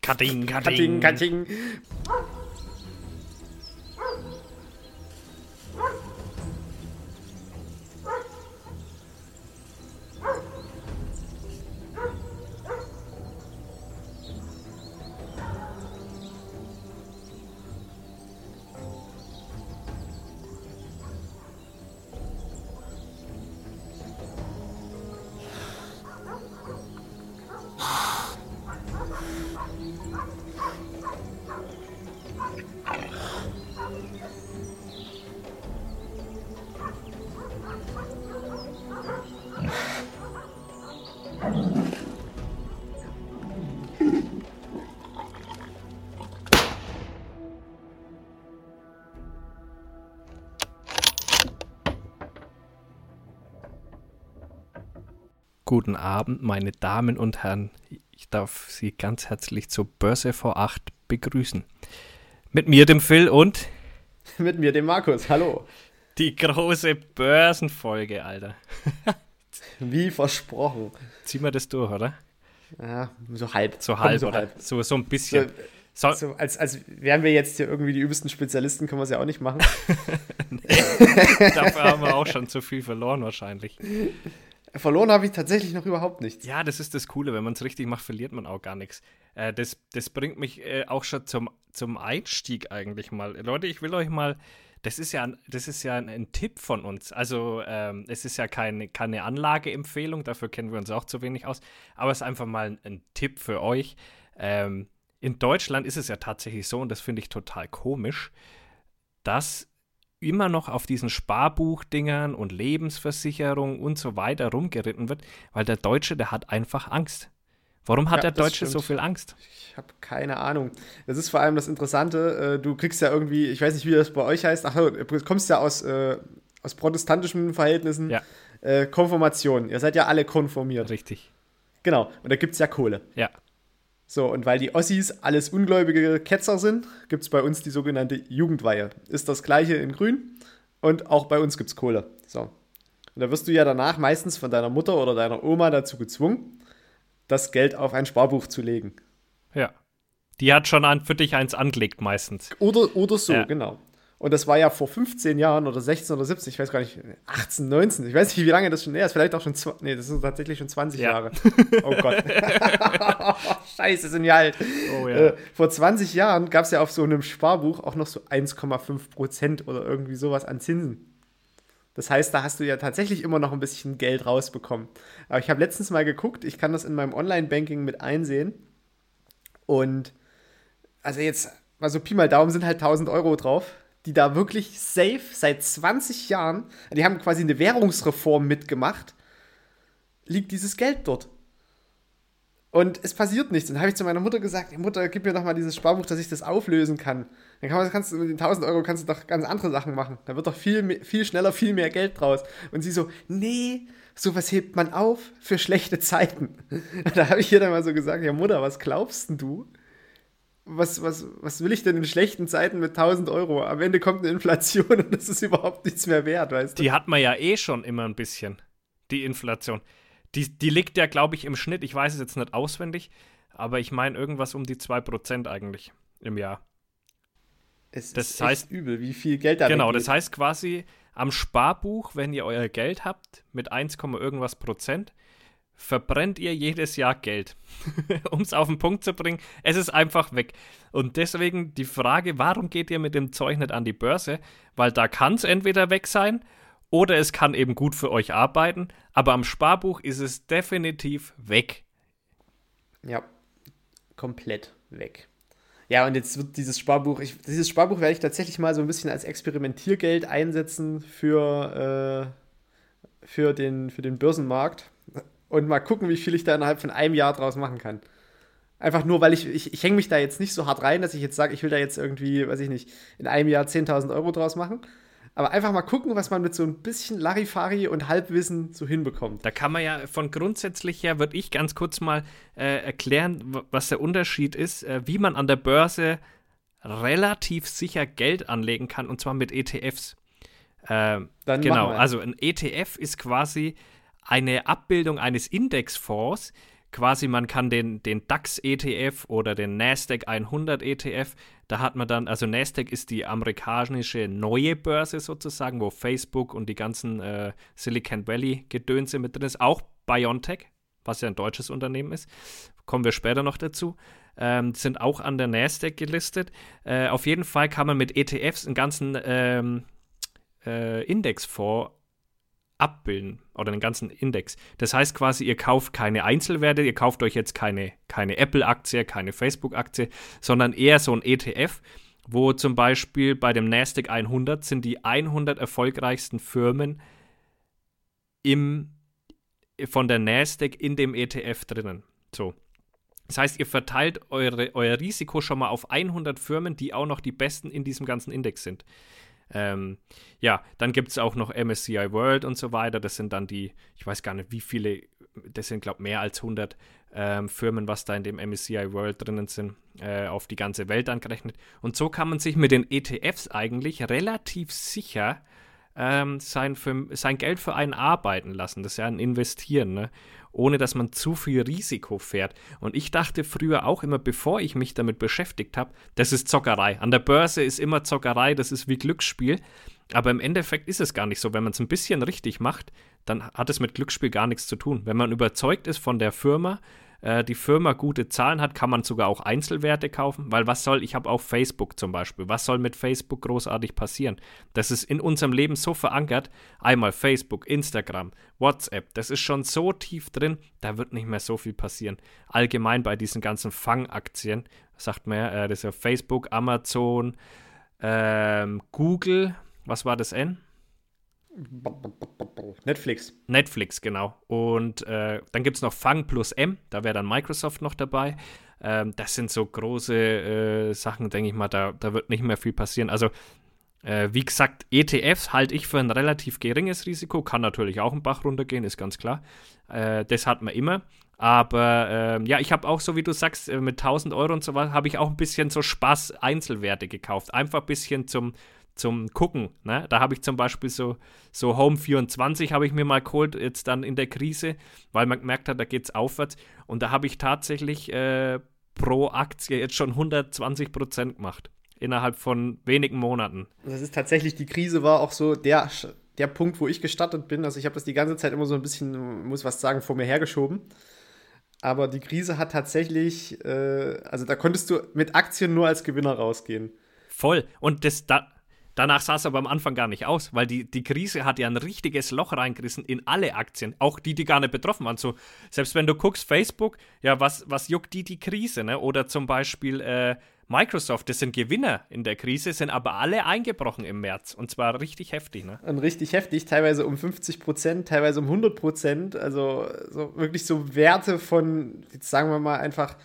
Ka-ding, ka-ding. ka-ding, ka-ding. Guten Abend, meine Damen und Herren. Ich darf Sie ganz herzlich zur Börse vor 8 begrüßen. Mit mir, dem Phil und Mit mir, dem Markus. Hallo. die große Börsenfolge, Alter. Wie versprochen. Ziehen wir das durch, oder? Ja, so halb. So halb, so oder? halb. So, so ein bisschen. So, So, als, als wären wir jetzt hier irgendwie die übelsten Spezialisten, können wir es ja auch nicht machen. dafür haben wir auch schon zu viel verloren, wahrscheinlich. Verloren habe ich tatsächlich noch überhaupt nichts. Ja, das ist das Coole. Wenn man es richtig macht, verliert man auch gar nichts. Äh, das, das bringt mich äh, auch schon zum, zum Einstieg eigentlich mal. Leute, ich will euch mal. Das ist ja, ein- das ist ja ein, ein Tipp von uns. Also, ähm, es ist ja keine, keine Anlageempfehlung, dafür kennen wir uns auch zu wenig aus. Aber es ist einfach mal ein, ein Tipp für euch. Ähm, in Deutschland ist es ja tatsächlich so, und das finde ich total komisch, dass immer noch auf diesen Sparbuchdingern und Lebensversicherung und so weiter rumgeritten wird, weil der Deutsche, der hat einfach Angst. Warum hat Ja, der Deutsche so viel Angst? Ich habe keine Ahnung. Das ist vor allem das Interessante. äh, Du kriegst ja irgendwie, ich weiß nicht, wie das bei euch heißt. Ach, du kommst ja aus, äh, aus protestantischen Verhältnissen. Ja. Äh, Konfirmation. Ihr seid ja alle konformiert. Richtig. Genau. Und da gibt es ja Kohle. Ja. So, und weil die Ossis alles ungläubige Ketzer sind, gibt es bei uns die sogenannte Jugendweihe. Ist das gleiche in Grün und auch bei uns gibt es Kohle. So. Und da wirst du ja danach meistens von deiner Mutter oder deiner Oma dazu gezwungen, das Geld auf ein Sparbuch zu legen. Ja. Die hat schon an, für dich eins angelegt meistens. Oder, oder so, Ja. genau. Und das war ja vor 15 Jahren oder 16 oder 17, ich weiß gar nicht, 18, 19, ich weiß nicht, wie lange das schon her ist, vielleicht auch schon, nee, das sind tatsächlich schon 20 Ja. Jahre. Oh Gott. Scheiße, sind wir alt. Oh Äh, vor 20 Jahren gab es ja auf so einem Sparbuch auch noch so 1,5 Prozent oder irgendwie sowas an Zinsen. Das heißt, da hast du ja tatsächlich immer noch ein bisschen Geld rausbekommen. Aber ich habe letztens mal geguckt, ich kann das in meinem Online-Banking mit einsehen. Und also jetzt, mal so Pi mal Daumen sind halt 1000 Euro drauf, die da wirklich safe seit 20 Jahren, die haben quasi eine Währungsreform mitgemacht, liegt dieses Geld dort. Und es passiert nichts. Und dann habe ich zu meiner Mutter gesagt, "Ey, Mutter, gib mir doch mal dieses Sparbuch, dass ich das auflösen kann. Dann kann man, kannst du mit den 1000 Euro kannst du doch ganz andere Sachen machen. Da wird doch viel, viel schneller viel mehr Geld draus. Und sie so, nee, sowas hebt man auf für schlechte Zeiten. Da habe ich ihr dann mal so gesagt, ja Mutter, was glaubst denn du? Was, was, was will ich denn in schlechten Zeiten mit 1000 Euro? Am Ende kommt eine Inflation und das ist überhaupt nichts mehr wert, weißt du? Die hat man ja eh schon immer ein bisschen, die Inflation. Die, die liegt ja, glaube ich, im Schnitt, ich weiß es jetzt nicht auswendig, aber ich meine irgendwas um die 2% eigentlich im Jahr. es das ist heißt- echt übel, wie viel Geld da Genau, das heißt quasi am Sparbuch, wenn ihr euer Geld habt mit 1, irgendwas Prozent, verbrennt ihr jedes Jahr Geld. um es auf den Punkt zu bringen, es ist einfach weg. Und deswegen die Frage, warum geht ihr mit dem Zeug nicht an die Börse? Weil da kann es entweder weg sein oder es kann eben gut für euch arbeiten, aber am Sparbuch ist es definitiv weg. Ja, komplett weg. Ja, und jetzt wird dieses Sparbuch, ich, dieses Sparbuch werde ich tatsächlich mal so ein bisschen als Experimentiergeld einsetzen für, äh, für, den, für den Börsenmarkt und mal gucken, wie viel ich da innerhalb von einem Jahr draus machen kann. Einfach nur, weil ich, ich, ich hänge mich da jetzt nicht so hart rein, dass ich jetzt sage, ich will da jetzt irgendwie, weiß ich nicht, in einem Jahr 10.000 Euro draus machen. Aber einfach mal gucken, was man mit so ein bisschen Larifari und Halbwissen so hinbekommt. Da kann man ja von grundsätzlich her, würde ich ganz kurz mal äh, erklären, was der Unterschied ist, äh, wie man an der Börse relativ sicher Geld anlegen kann, und zwar mit ETFs. Ähm, Dann genau, also ein ETF ist quasi eine Abbildung eines Indexfonds, quasi, man kann den, den DAX-ETF oder den NASDAQ 100 ETF, da hat man dann, also NASDAQ ist die amerikanische neue Börse sozusagen, wo Facebook und die ganzen äh, Silicon Valley-Gedönse mit drin ist, auch BioNTech, was ja ein deutsches Unternehmen ist. Kommen wir später noch dazu. Ähm, sind auch an der NASDAQ gelistet. Äh, auf jeden Fall kann man mit ETFs einen ganzen ähm, äh, Indexfonds abbilden oder den ganzen Index. Das heißt quasi, ihr kauft keine Einzelwerte, ihr kauft euch jetzt keine, keine Apple-Aktie, keine Facebook-Aktie, sondern eher so ein ETF, wo zum Beispiel bei dem NASDAQ 100 sind die 100 erfolgreichsten Firmen im, von der NASDAQ in dem ETF drinnen. So. Das heißt, ihr verteilt eure, euer Risiko schon mal auf 100 Firmen, die auch noch die besten in diesem ganzen Index sind. Ähm, ja, dann gibt es auch noch MSCI World und so weiter. Das sind dann die, ich weiß gar nicht, wie viele, das sind, glaube ich, mehr als 100 ähm, Firmen, was da in dem MSCI World drinnen sind, äh, auf die ganze Welt angerechnet. Und so kann man sich mit den ETFs eigentlich relativ sicher ähm, sein, für, sein Geld für einen arbeiten lassen. Das ist ja ein Investieren. Ne? Ohne dass man zu viel Risiko fährt. Und ich dachte früher auch immer, bevor ich mich damit beschäftigt habe, das ist Zockerei. An der Börse ist immer Zockerei, das ist wie Glücksspiel. Aber im Endeffekt ist es gar nicht so. Wenn man es ein bisschen richtig macht, dann hat es mit Glücksspiel gar nichts zu tun. Wenn man überzeugt ist von der Firma, äh, die Firma gute Zahlen hat, kann man sogar auch Einzelwerte kaufen, weil was soll, ich habe auch Facebook zum Beispiel, was soll mit Facebook großartig passieren? Das ist in unserem Leben so verankert, einmal Facebook, Instagram, WhatsApp, das ist schon so tief drin, da wird nicht mehr so viel passieren. Allgemein bei diesen ganzen Fangaktien, sagt man ja, äh, das ist ja Facebook, Amazon, ähm, Google, was war das N? Netflix. Netflix, genau. Und äh, dann gibt es noch Fang plus M, da wäre dann Microsoft noch dabei. Ähm, das sind so große äh, Sachen, denke ich mal, da, da wird nicht mehr viel passieren. Also, äh, wie gesagt, ETFs halte ich für ein relativ geringes Risiko, kann natürlich auch ein Bach runtergehen, ist ganz klar. Äh, das hat man immer. Aber ähm, ja, ich habe auch, so wie du sagst, äh, mit 1000 Euro und so was, habe ich auch ein bisschen so Spaß Einzelwerte gekauft. Einfach ein bisschen zum, zum Gucken. Ne? Da habe ich zum Beispiel so, so Home 24 habe ich mir mal geholt, jetzt dann in der Krise, weil man gemerkt hat, da geht es aufwärts. Und da habe ich tatsächlich äh, pro Aktie jetzt schon 120 Prozent gemacht. Innerhalb von wenigen Monaten. Das ist tatsächlich, die Krise war auch so der, der Punkt, wo ich gestartet bin. Also ich habe das die ganze Zeit immer so ein bisschen, muss was sagen, vor mir hergeschoben. Aber die Krise hat tatsächlich, äh, also da konntest du mit Aktien nur als Gewinner rausgehen. Voll. Und das, da, Danach sah es aber am Anfang gar nicht aus, weil die, die Krise hat ja ein richtiges Loch reingerissen in alle Aktien, auch die, die gar nicht betroffen waren. So, selbst wenn du guckst, Facebook, ja, was, was juckt die die Krise? Ne? Oder zum Beispiel äh, Microsoft, das sind Gewinner in der Krise, sind aber alle eingebrochen im März und zwar richtig heftig. Ne? Und richtig heftig, teilweise um 50 Prozent, teilweise um 100 Prozent. Also so, wirklich so Werte von, jetzt sagen wir mal einfach,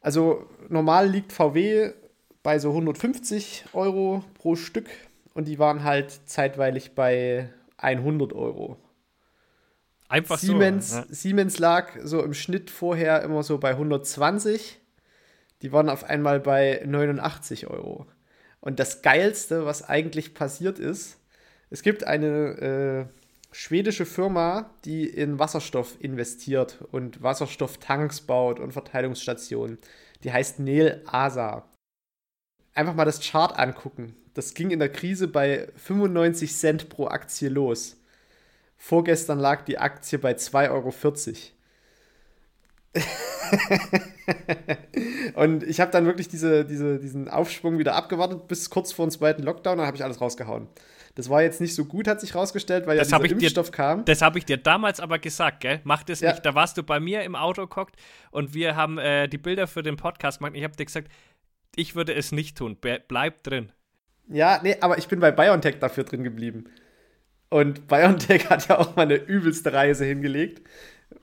also normal liegt VW bei so 150 Euro pro Stück und die waren halt zeitweilig bei 100 Euro. Einfach Siemens, so. Ja. Siemens lag so im Schnitt vorher immer so bei 120. Die waren auf einmal bei 89 Euro. Und das Geilste, was eigentlich passiert ist, es gibt eine äh, schwedische Firma, die in Wasserstoff investiert und Wasserstofftanks baut und Verteilungsstationen. Die heißt Nel Asa einfach mal das Chart angucken. Das ging in der Krise bei 95 Cent pro Aktie los. Vorgestern lag die Aktie bei 2,40 Euro. und ich habe dann wirklich diese, diese, diesen Aufschwung wieder abgewartet bis kurz vor dem zweiten Lockdown, dann habe ich alles rausgehauen. Das war jetzt nicht so gut, hat sich rausgestellt, weil das ja dieser Impfstoff dir, kam. Das habe ich dir damals aber gesagt, gell? Mach das ja. nicht. Da warst du bei mir im Auto geguckt und wir haben äh, die Bilder für den Podcast gemacht. Ich habe dir gesagt, ich würde es nicht tun. Bleib drin. Ja, nee, aber ich bin bei BioNTech dafür drin geblieben. Und BioNTech hat ja auch mal eine übelste Reise hingelegt.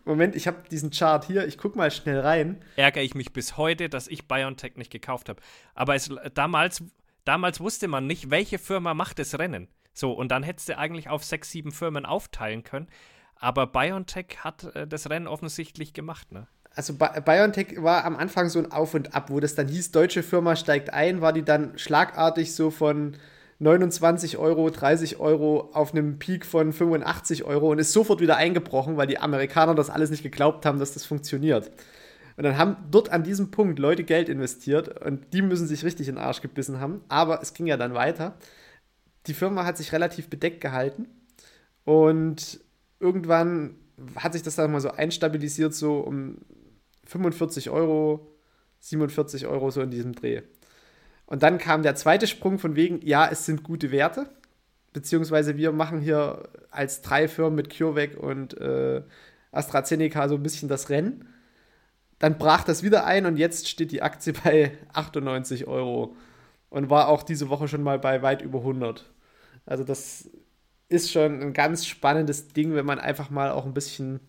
Moment, ich habe diesen Chart hier, ich guck mal schnell rein. Ärgere ich mich bis heute, dass ich BioNTech nicht gekauft habe. Aber es, damals, damals wusste man nicht, welche Firma macht das Rennen. So, und dann hättest du eigentlich auf sechs, sieben Firmen aufteilen können. Aber BioNTech hat äh, das Rennen offensichtlich gemacht, ne? Also BioNTech war am Anfang so ein Auf und Ab, wo das dann hieß, deutsche Firma steigt ein, war die dann schlagartig so von 29 Euro, 30 Euro auf einem Peak von 85 Euro und ist sofort wieder eingebrochen, weil die Amerikaner das alles nicht geglaubt haben, dass das funktioniert. Und dann haben dort an diesem Punkt Leute Geld investiert und die müssen sich richtig in den Arsch gebissen haben. Aber es ging ja dann weiter. Die Firma hat sich relativ bedeckt gehalten und irgendwann hat sich das dann mal so einstabilisiert, so um 45 Euro, 47 Euro so in diesem Dreh. Und dann kam der zweite Sprung von wegen, ja, es sind gute Werte, beziehungsweise wir machen hier als drei Firmen mit CureVac und äh, AstraZeneca so ein bisschen das Rennen. Dann brach das wieder ein und jetzt steht die Aktie bei 98 Euro und war auch diese Woche schon mal bei weit über 100. Also das ist schon ein ganz spannendes Ding, wenn man einfach mal auch ein bisschen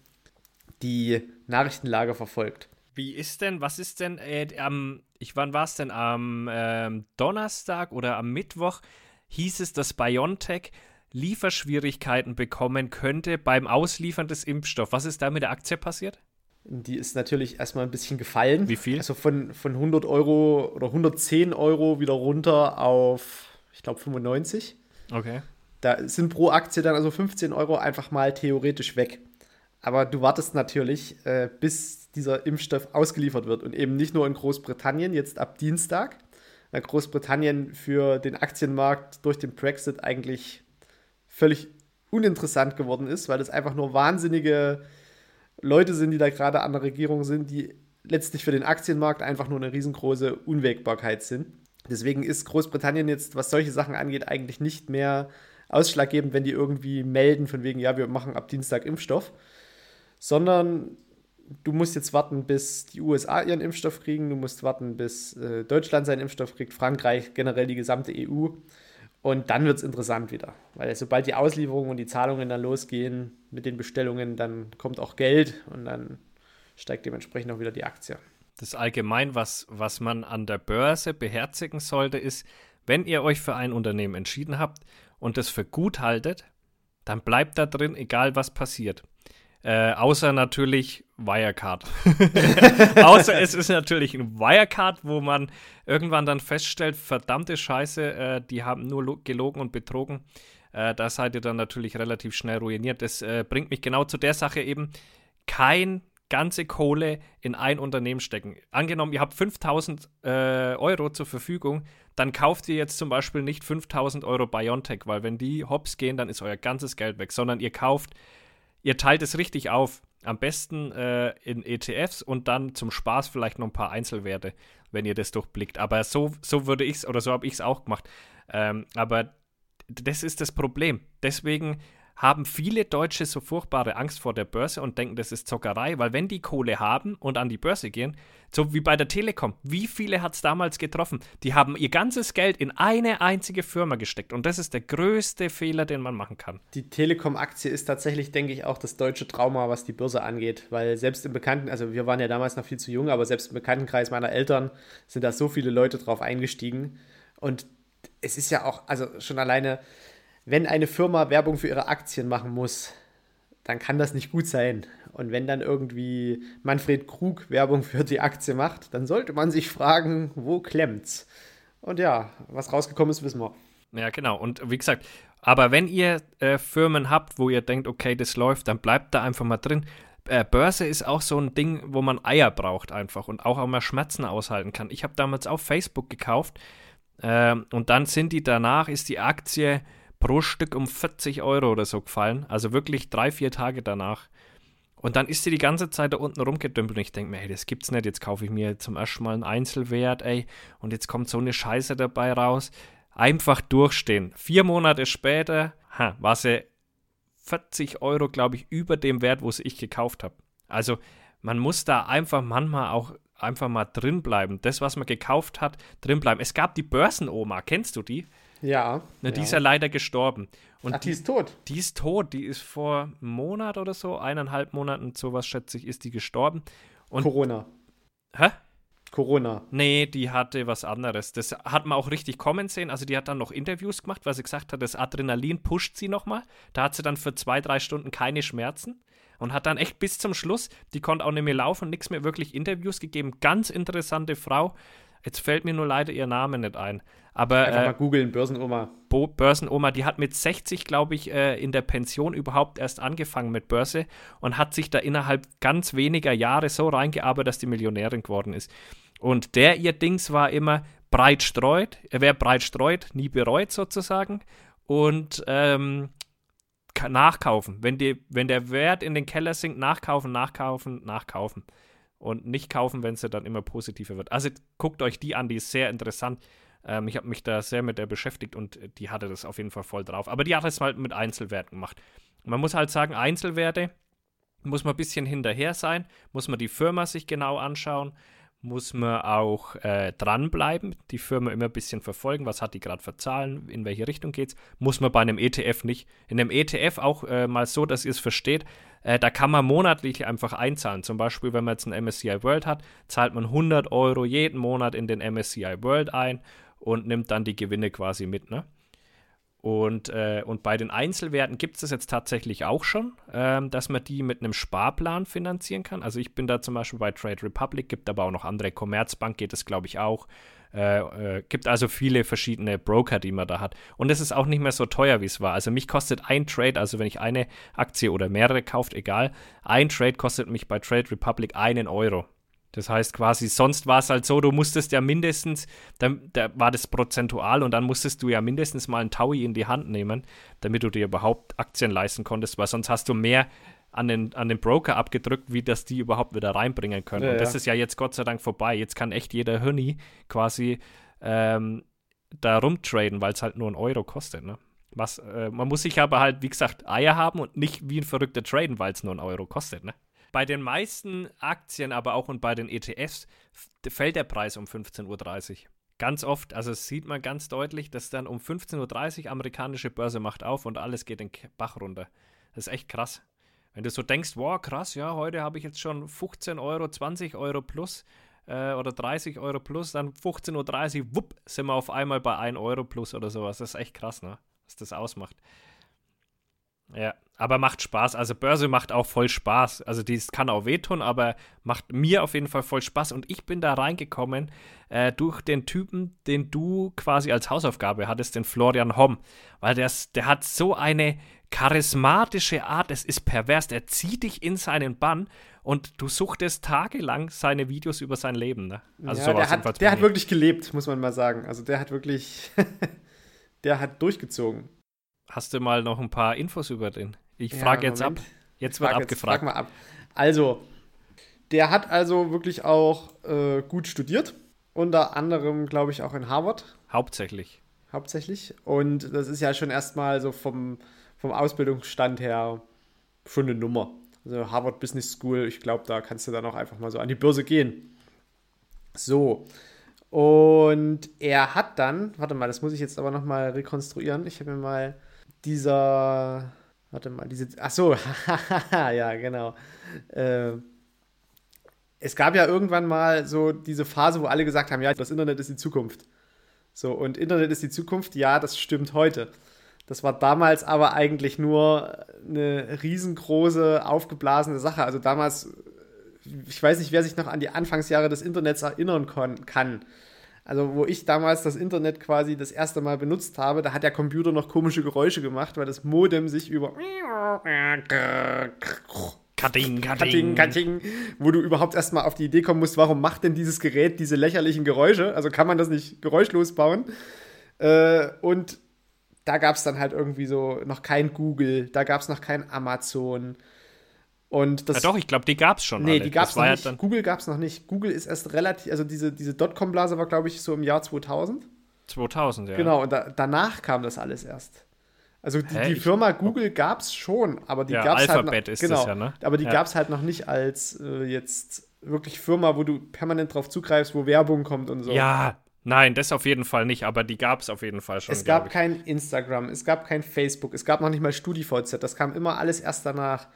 die Nachrichtenlage verfolgt. Wie ist denn, was ist denn äh, am, ich wann war es denn, am ähm, Donnerstag oder am Mittwoch hieß es, dass BioNTech Lieferschwierigkeiten bekommen könnte beim Ausliefern des Impfstoffs. Was ist da mit der Aktie passiert? Die ist natürlich erstmal ein bisschen gefallen. Wie viel? Also von, von 100 Euro oder 110 Euro wieder runter auf, ich glaube, 95. Okay. Da sind pro Aktie dann also 15 Euro einfach mal theoretisch weg. Aber du wartest natürlich, äh, bis dieser Impfstoff ausgeliefert wird und eben nicht nur in Großbritannien, jetzt ab Dienstag, weil Großbritannien für den Aktienmarkt durch den Brexit eigentlich völlig uninteressant geworden ist, weil es einfach nur wahnsinnige Leute sind, die da gerade an der Regierung sind, die letztlich für den Aktienmarkt einfach nur eine riesengroße Unwägbarkeit sind. Deswegen ist Großbritannien jetzt, was solche Sachen angeht, eigentlich nicht mehr ausschlaggebend, wenn die irgendwie melden, von wegen, ja, wir machen ab Dienstag Impfstoff, sondern du musst jetzt warten, bis die USA ihren Impfstoff kriegen, du musst warten, bis äh, Deutschland seinen Impfstoff kriegt, Frankreich, generell die gesamte EU. Und dann wird es interessant wieder. Weil sobald die Auslieferungen und die Zahlungen dann losgehen mit den Bestellungen, dann kommt auch Geld und dann steigt dementsprechend auch wieder die Aktie. Das allgemein, was, was man an der Börse beherzigen sollte, ist, wenn ihr euch für ein Unternehmen entschieden habt und das für gut haltet, dann bleibt da drin, egal was passiert. Äh, außer natürlich Wirecard. außer es ist natürlich ein Wirecard, wo man irgendwann dann feststellt, verdammte Scheiße, äh, die haben nur gelogen und betrogen. Äh, da seid ihr dann natürlich relativ schnell ruiniert. Das äh, bringt mich genau zu der Sache eben, kein ganze Kohle in ein Unternehmen stecken. Angenommen, ihr habt 5000 äh, Euro zur Verfügung, dann kauft ihr jetzt zum Beispiel nicht 5000 Euro Biontech, weil wenn die hops gehen, dann ist euer ganzes Geld weg, sondern ihr kauft, ihr teilt es richtig auf. Am besten äh, in ETFs und dann zum Spaß vielleicht noch ein paar Einzelwerte, wenn ihr das durchblickt. Aber so, so würde ich es oder so habe ich es auch gemacht. Ähm, aber das ist das Problem. Deswegen haben viele Deutsche so furchtbare Angst vor der Börse und denken, das ist Zockerei, weil wenn die Kohle haben und an die Börse gehen, so wie bei der Telekom, wie viele hat es damals getroffen? Die haben ihr ganzes Geld in eine einzige Firma gesteckt und das ist der größte Fehler, den man machen kann. Die Telekom-Aktie ist tatsächlich, denke ich, auch das deutsche Trauma, was die Börse angeht, weil selbst im Bekannten, also wir waren ja damals noch viel zu jung, aber selbst im Bekanntenkreis meiner Eltern sind da so viele Leute drauf eingestiegen und es ist ja auch, also schon alleine wenn eine Firma Werbung für ihre Aktien machen muss, dann kann das nicht gut sein. Und wenn dann irgendwie Manfred Krug Werbung für die Aktie macht, dann sollte man sich fragen, wo klemmt's? Und ja, was rausgekommen ist, wissen wir. Ja, genau. Und wie gesagt, aber wenn ihr äh, Firmen habt, wo ihr denkt, okay, das läuft, dann bleibt da einfach mal drin. Äh, Börse ist auch so ein Ding, wo man Eier braucht einfach und auch, auch mal Schmerzen aushalten kann. Ich habe damals auf Facebook gekauft äh, und dann sind die danach, ist die Aktie pro Stück um 40 Euro oder so gefallen. Also wirklich drei, vier Tage danach. Und dann ist sie die ganze Zeit da unten rumgedümpelt und ich denke mir, ey, das gibt's nicht. Jetzt kaufe ich mir zum ersten Mal einen Einzelwert, ey, und jetzt kommt so eine Scheiße dabei raus. Einfach durchstehen. Vier Monate später ha, war sie 40 Euro, glaube ich, über dem Wert, wo sie ich gekauft habe. Also man muss da einfach manchmal auch einfach mal drin. Das, was man gekauft hat, drin bleiben. Es gab die Börsenoma, kennst du die? Ja. Ne, die ja. ist ja leider gestorben. Und Ach, die, die, ist tot. Die ist tot. Die ist vor einem Monat oder so, eineinhalb Monaten, sowas schätze ich, ist die gestorben. Und Corona. Hä? Corona. Nee, die hatte was anderes. Das hat man auch richtig kommen sehen. Also die hat dann noch Interviews gemacht, weil sie gesagt hat, das Adrenalin pusht sie nochmal. Da hat sie dann für zwei, drei Stunden keine Schmerzen und hat dann echt bis zum Schluss, die konnte auch nicht mehr laufen, nichts mehr wirklich Interviews gegeben. Ganz interessante Frau. Jetzt fällt mir nur leider ihr Name nicht ein. Aber, Einfach äh, mal googeln, Börsenoma. Bo Börsenoma, die hat mit 60, glaube ich, äh, in der Pension überhaupt erst angefangen mit Börse und hat sich da innerhalb ganz weniger Jahre so reingearbeitet, dass die Millionärin geworden ist. Und der ihr Dings war immer breit streut, er wäre breit streut, nie bereut sozusagen. Und ähm, nachkaufen. Wenn, die, wenn der Wert in den Keller sinkt, nachkaufen, nachkaufen, nachkaufen. Und nicht kaufen, wenn es dann immer positiver wird. Also guckt euch die an, die ist sehr interessant. Ähm, ich habe mich da sehr mit der beschäftigt und die hatte das auf jeden Fall voll drauf. Aber die hat es halt mit Einzelwerten gemacht. Man muss halt sagen, Einzelwerte muss man ein bisschen hinterher sein, muss man die Firma sich genau anschauen, muss man auch äh, dranbleiben, die Firma immer ein bisschen verfolgen, was hat die gerade für Zahlen, in welche Richtung geht es. Muss man bei einem ETF nicht. In einem ETF auch äh, mal so, dass ihr es versteht, äh, da kann man monatlich einfach einzahlen. Zum Beispiel, wenn man jetzt ein MSCI World hat, zahlt man 100 Euro jeden Monat in den MSCI World ein und nimmt dann die Gewinne quasi mit. Ne? Und, äh, und bei den Einzelwerten gibt es das jetzt tatsächlich auch schon, ähm, dass man die mit einem Sparplan finanzieren kann. Also ich bin da zum Beispiel bei Trade Republic, gibt aber auch noch andere. Commerzbank geht es, glaube ich, auch. Äh, äh, gibt also viele verschiedene Broker, die man da hat. Und es ist auch nicht mehr so teuer, wie es war. Also mich kostet ein Trade, also wenn ich eine Aktie oder mehrere kauft, egal, ein Trade kostet mich bei Trade Republic einen Euro. Das heißt quasi, sonst war es halt so, du musstest ja mindestens, dann, da war das prozentual und dann musstest du ja mindestens mal einen Taui in die Hand nehmen, damit du dir überhaupt Aktien leisten konntest, weil sonst hast du mehr an den, an den Broker abgedrückt, wie das die überhaupt wieder reinbringen können. Ja, und das ja. ist ja jetzt Gott sei Dank vorbei. Jetzt kann echt jeder Hirni quasi ähm, da rumtraden, weil es halt nur einen Euro kostet. Ne? Was, äh, man muss sich aber halt, wie gesagt, Eier haben und nicht wie ein verrückter traden, weil es nur einen Euro kostet. Ne? Bei den meisten Aktien, aber auch und bei den ETFs, fällt der Preis um 15.30 Uhr. Ganz oft, also das sieht man ganz deutlich, dass dann um 15.30 Uhr amerikanische Börse macht auf und alles geht den Bach runter. Das ist echt krass. Wenn du so denkst, wow, krass, ja, heute habe ich jetzt schon 15 Euro, 20 Euro plus äh, oder 30 Euro plus, dann 15.30 Uhr, wupp, sind wir auf einmal bei 1 Euro plus oder sowas. Das ist echt krass, ne? Was das ausmacht. Ja, aber macht Spaß. Also Börse macht auch voll Spaß. Also die kann auch wehtun, aber macht mir auf jeden Fall voll Spaß. Und ich bin da reingekommen äh, durch den Typen, den du quasi als Hausaufgabe hattest, den Florian Homm. Weil der, der hat so eine charismatische Art, es ist pervers. Der zieht dich in seinen Bann und du suchtest tagelang seine Videos über sein Leben. Ne? Also ja, der, hat, der hat wirklich gelebt, muss man mal sagen. Also der hat wirklich, der hat durchgezogen. Hast du mal noch ein paar Infos über den? Ich ja, frage jetzt Moment. ab. Jetzt wird frag abgefragt. Jetzt, frag mal ab. Also, der hat also wirklich auch äh, gut studiert. Unter anderem, glaube ich, auch in Harvard. Hauptsächlich. Hauptsächlich. Und das ist ja schon erstmal so vom, vom Ausbildungsstand her schon eine Nummer. Also Harvard Business School, ich glaube, da kannst du dann auch einfach mal so an die Börse gehen. So. Und er hat dann, warte mal, das muss ich jetzt aber nochmal rekonstruieren. Ich habe mir mal dieser, warte mal, diese, ach so, ja, genau. Äh, es gab ja irgendwann mal so diese Phase, wo alle gesagt haben, ja, das Internet ist die Zukunft. So, und Internet ist die Zukunft, ja, das stimmt heute. Das war damals aber eigentlich nur eine riesengroße, aufgeblasene Sache. Also damals, ich weiß nicht, wer sich noch an die Anfangsjahre des Internets erinnern kann. Also, wo ich damals das Internet quasi das erste Mal benutzt habe, da hat der Computer noch komische Geräusche gemacht, weil das Modem sich über. Cutting, cutting. cutting, wo du überhaupt erstmal auf die Idee kommen musst, warum macht denn dieses Gerät diese lächerlichen Geräusche? Also kann man das nicht geräuschlos bauen? Äh, und da gab es dann halt irgendwie so noch kein Google, da gab es noch kein Amazon. Und das, ja doch, ich glaube, die gab es schon. Nee, alle. die gab es noch nicht. Ja Google gab es noch nicht. Google ist erst relativ, also diese, diese Dotcom-Blase war, glaube ich, so im Jahr 2000. 2000, ja. Genau, und da, danach kam das alles erst. Also die, die Firma Google gab es schon, aber die ja, gab es halt noch, ist genau, das ja, ne? Aber die ja. gab es halt noch nicht als äh, jetzt wirklich Firma, wo du permanent drauf zugreifst, wo Werbung kommt und so. Ja, nein, das auf jeden Fall nicht, aber die gab es auf jeden Fall schon. Es gab kein Instagram, es gab kein Facebook, es gab noch nicht mal StudiVZ, das kam immer alles erst danach.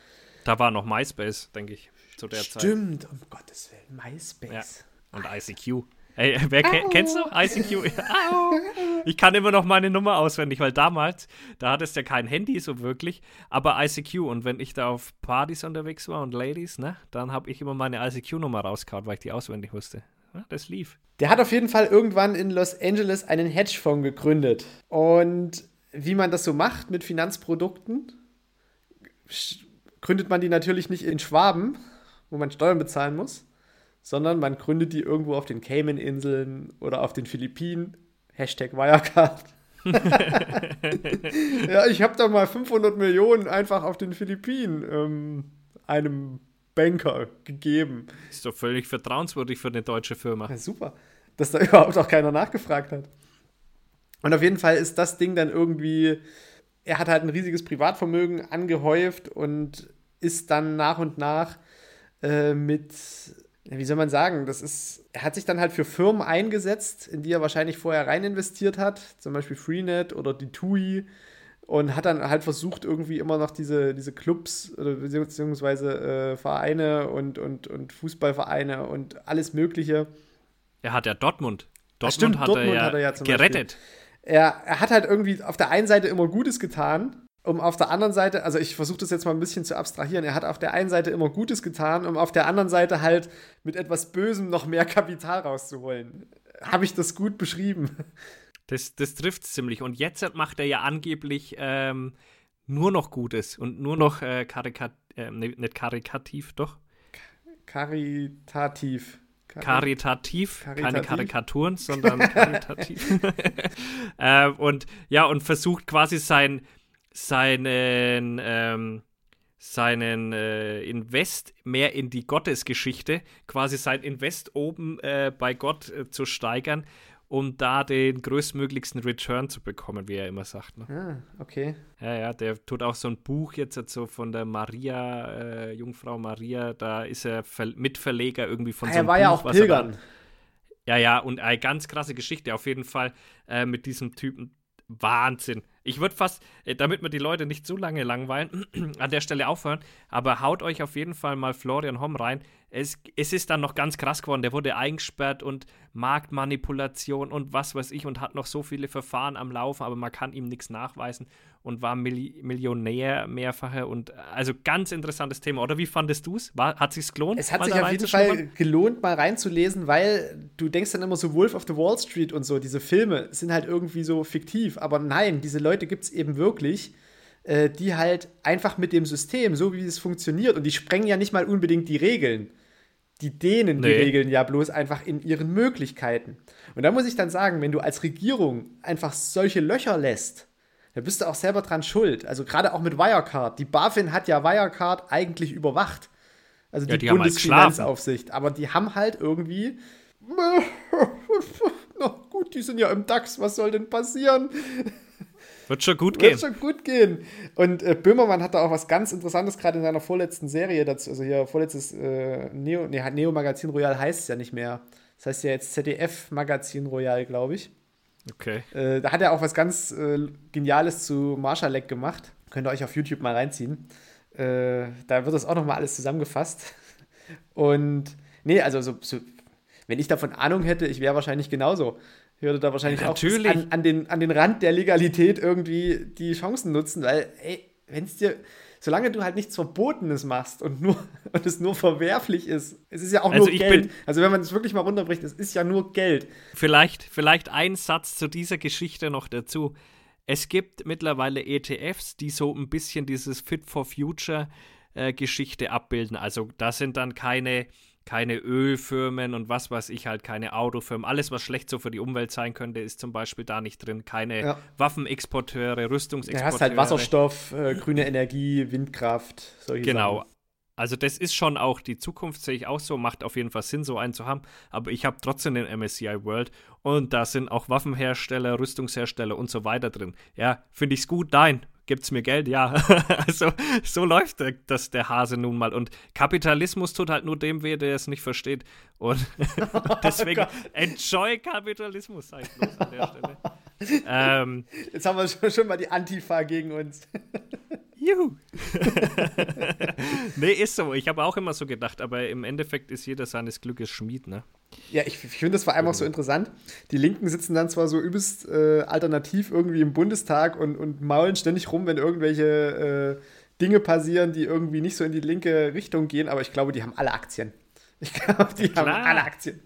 Da war noch MySpace, denke ich, zu der Stimmt, Zeit. Stimmt, um Gottes Willen, MySpace. Ja. Und ICQ. Ey, wer ke kennst du ICQ? ich kann immer noch meine Nummer auswendig, weil damals, da hattest du ja kein Handy so wirklich, aber ICQ. Und wenn ich da auf Partys unterwegs war und Ladies, ne, dann habe ich immer meine ICQ-Nummer rausgehauen, weil ich die auswendig wusste. das lief. Der hat auf jeden Fall irgendwann in Los Angeles einen Hedgefonds gegründet. Und wie man das so macht mit Finanzprodukten, gründet man die natürlich nicht in Schwaben, wo man Steuern bezahlen muss, sondern man gründet die irgendwo auf den Cayman-Inseln oder auf den Philippinen. Hashtag Wirecard. ja, ich habe da mal 500 Millionen einfach auf den Philippinen ähm, einem Banker gegeben. Ist doch völlig vertrauenswürdig für eine deutsche Firma. Ja, super, dass da überhaupt auch keiner nachgefragt hat. Und auf jeden Fall ist das Ding dann irgendwie, er hat halt ein riesiges Privatvermögen angehäuft und ist dann nach und nach äh, mit, wie soll man sagen, das ist, er hat sich dann halt für Firmen eingesetzt, in die er wahrscheinlich vorher rein investiert hat, zum Beispiel Freenet oder die TUI und hat dann halt versucht, irgendwie immer noch diese, diese Clubs beziehungsweise äh, Vereine und, und, und Fußballvereine und alles Mögliche. Er hat ja Dortmund. Dortmund, stimmt, hat, Dortmund er ja hat er ja gerettet. Er, er hat halt irgendwie auf der einen Seite immer Gutes getan, um auf der anderen Seite, also ich versuche das jetzt mal ein bisschen zu abstrahieren, er hat auf der einen Seite immer Gutes getan, um auf der anderen Seite halt mit etwas Bösem noch mehr Kapital rauszuholen. Habe ich das gut beschrieben? Das, das trifft ziemlich. Und jetzt macht er ja angeblich ähm, nur noch Gutes und nur noch äh, karikat äh, nicht karikativ, doch? Karitativ. Karitativ, karitativ, keine Karikaturen, sondern karitativ. äh, und ja, und versucht quasi sein, seinen, ähm, seinen äh, Invest mehr in die Gottesgeschichte, quasi sein Invest oben äh, bei Gott äh, zu steigern um da den größtmöglichsten Return zu bekommen, wie er immer sagt. Ne? Ah, okay. Ja, ja, der tut auch so ein Buch jetzt so von der Maria, äh, Jungfrau Maria, da ist er Ver Mitverleger irgendwie von ah, so einem Er war Buch, ja auch Pilgern. Ja, ja, und eine ganz krasse Geschichte auf jeden Fall äh, mit diesem Typen. Wahnsinn. Ich würde fast, äh, damit wir die Leute nicht zu lange langweilen, an der Stelle aufhören, aber haut euch auf jeden Fall mal Florian Homm rein. Es, es ist dann noch ganz krass geworden. Der wurde eingesperrt und Marktmanipulation und was weiß ich und hat noch so viele Verfahren am Laufen, aber man kann ihm nichts nachweisen und war Milli Millionär mehrfacher und also ganz interessantes Thema. Oder wie fandest du es? Hat sich's gelohnt? Es hat sich auf jeden Fall gelohnt, mal reinzulesen, weil du denkst dann immer so Wolf of the Wall Street und so, diese Filme sind halt irgendwie so fiktiv, aber nein, diese Leute gibt es eben wirklich äh, die halt einfach mit dem System, so wie es funktioniert, und die sprengen ja nicht mal unbedingt die Regeln die dehnen nee. die Regeln ja bloß einfach in ihren Möglichkeiten. Und da muss ich dann sagen, wenn du als Regierung einfach solche Löcher lässt, da bist du auch selber dran schuld. Also gerade auch mit Wirecard. Die BaFin hat ja Wirecard eigentlich überwacht. Also die, ja, die halt Bundesfinanzaufsicht. Aber die haben halt irgendwie. Na gut, die sind ja im DAX, was soll denn passieren? Wird schon gut gehen. Wird schon gut gehen. Und äh, Böhmermann hat da auch was ganz Interessantes gerade in seiner vorletzten Serie dazu. Also hier vorletztes äh, Neo, nee, Neo Magazin Royal heißt es ja nicht mehr. Das heißt ja jetzt ZDF Magazin Royal, glaube ich. Okay. Äh, da hat er auch was ganz äh, Geniales zu Marshallek gemacht. Könnt ihr euch auf YouTube mal reinziehen. Äh, da wird das auch nochmal alles zusammengefasst. Und nee, also so, so, wenn ich davon Ahnung hätte, ich wäre wahrscheinlich genauso würde da wahrscheinlich ja, auch an, an, den, an den Rand der Legalität irgendwie die Chancen nutzen, weil, ey, wenn es dir, solange du halt nichts Verbotenes machst und nur und es nur verwerflich ist, es ist ja auch also nur Geld. also wenn man es wirklich mal runterbricht, es ist ja nur Geld. Vielleicht, vielleicht ein Satz zu dieser Geschichte noch dazu. Es gibt mittlerweile ETFs, die so ein bisschen dieses Fit for Future äh, Geschichte abbilden. Also da sind dann keine keine Ölfirmen und was weiß ich halt, keine Autofirmen. Alles, was schlecht so für die Umwelt sein könnte, ist zum Beispiel da nicht drin. Keine ja. Waffenexporteure, Rüstungsexporteure. Du hast halt Wasserstoff, äh, grüne Energie, Windkraft, solche Genau. Sachen. Also das ist schon auch die Zukunft, sehe ich auch so, macht auf jeden Fall Sinn, so einen zu haben. Aber ich habe trotzdem den MSCI World und da sind auch Waffenhersteller, Rüstungshersteller und so weiter drin. Ja, finde ich es gut? Nein gibt's mir Geld? Ja. also so läuft der, das der Hase nun mal. Und Kapitalismus tut halt nur dem weh, der es nicht versteht. Und deswegen oh enjoy Kapitalismus, sag ich bloß an der Stelle. ähm, Jetzt haben wir schon, schon mal die Antifa gegen uns. Juhu. nee, ist so. Ich habe auch immer so gedacht, aber im Endeffekt ist jeder seines Glückes Schmied, ne? Ja, ich, ich finde das vor allem auch so interessant. Die Linken sitzen dann zwar so übelst äh, alternativ irgendwie im Bundestag und, und maulen ständig rum, wenn irgendwelche äh, Dinge passieren, die irgendwie nicht so in die linke Richtung gehen, aber ich glaube, die haben alle Aktien. Ich glaube, die ja, haben alle Aktien.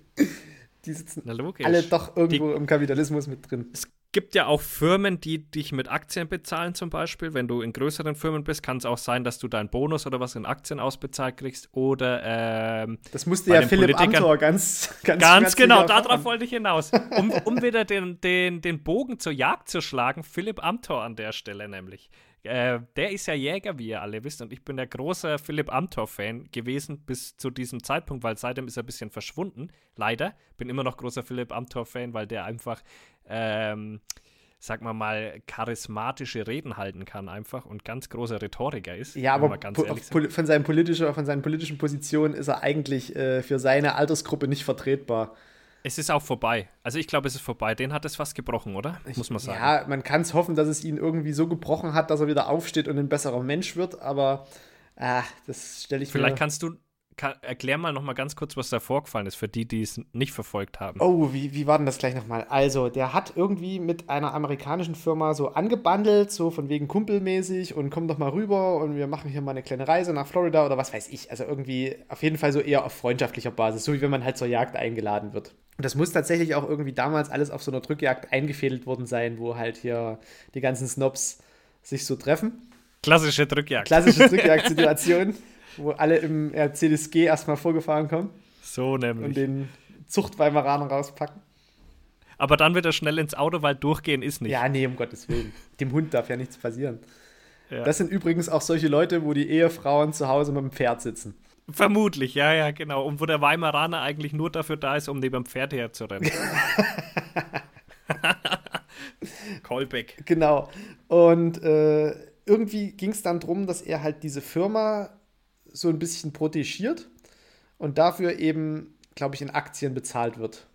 Die sitzen alle doch irgendwo die, im Kapitalismus mit drin. Es gibt ja auch Firmen, die dich mit Aktien bezahlen, zum Beispiel. Wenn du in größeren Firmen bist, kann es auch sein, dass du deinen Bonus oder was in Aktien ausbezahlt kriegst. Oder ähm, Das musste ja Philipp Amthor ganz, ganz, ganz genau, darauf wollte ich hinaus. Um, um wieder den, den, den Bogen zur Jagd zu schlagen, Philipp Amthor an der Stelle nämlich. Äh, der ist ja Jäger, wie ihr alle wisst, und ich bin der große Philipp Amthor-Fan gewesen bis zu diesem Zeitpunkt, weil seitdem ist er ein bisschen verschwunden. Leider. Bin immer noch großer Philipp Amthor-Fan, weil der einfach, ähm, sag mal mal, charismatische Reden halten kann einfach und ganz großer Rhetoriker ist. Ja, aber von, seinen politischen, von seinen politischen Positionen ist er eigentlich äh, für seine Altersgruppe nicht vertretbar. Es ist auch vorbei. Also ich glaube, es ist vorbei. Den hat es fast gebrochen, oder? Muss man sagen. Ja, man kann es hoffen, dass es ihn irgendwie so gebrochen hat, dass er wieder aufsteht und ein besserer Mensch wird, aber ah, das stelle ich Vielleicht mir kannst du kann, erklär mal noch mal ganz kurz, was da vorgefallen ist, für die, die es nicht verfolgt haben. Oh, wie, wie war denn das gleich nochmal? Also, der hat irgendwie mit einer amerikanischen Firma so angebandelt, so von wegen kumpelmäßig und komm doch mal rüber und wir machen hier mal eine kleine Reise nach Florida oder was weiß ich. Also irgendwie auf jeden Fall so eher auf freundschaftlicher Basis, so wie wenn man halt zur Jagd eingeladen wird. Und das muss tatsächlich auch irgendwie damals alles auf so einer Drückjagd eingefädelt worden sein, wo halt hier die ganzen Snobs sich so treffen. Klassische Drückjagd. Klassische Drückjagd-Situation. Wo alle im RCDSG erstmal vorgefahren kommen. So nämlich. Und den Zuchtweimaraner rauspacken. Aber dann wird er schnell ins Auto, weil durchgehen ist nicht. Ja, nee, um Gottes Willen. Dem Hund darf ja nichts passieren. Ja. Das sind übrigens auch solche Leute, wo die Ehefrauen zu Hause mit dem Pferd sitzen. Vermutlich, ja, ja, genau. Und wo der Weimaraner eigentlich nur dafür da ist, um neben dem Pferd herzurennen. Callback. Genau. Und äh, irgendwie ging es dann darum, dass er halt diese Firma so ein bisschen protegiert und dafür eben, glaube ich, in Aktien bezahlt wird.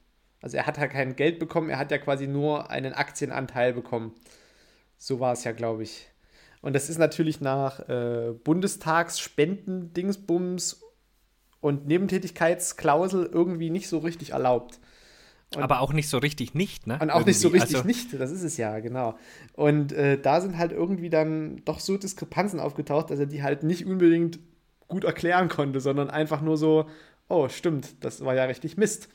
Also er hat ja kein Geld bekommen, er hat ja quasi nur einen Aktienanteil bekommen. So war es ja, glaube ich. Und das ist natürlich nach äh, Bundestagsspenden, Dingsbums und Nebentätigkeitsklausel irgendwie nicht so richtig erlaubt. Und, aber auch nicht so richtig nicht, ne? Und auch irgendwie. nicht so richtig also, nicht, das ist es ja, genau. Und äh, da sind halt irgendwie dann doch so Diskrepanzen aufgetaucht, dass er die halt nicht unbedingt gut erklären konnte, sondern einfach nur so, oh, stimmt, das war ja richtig Mist.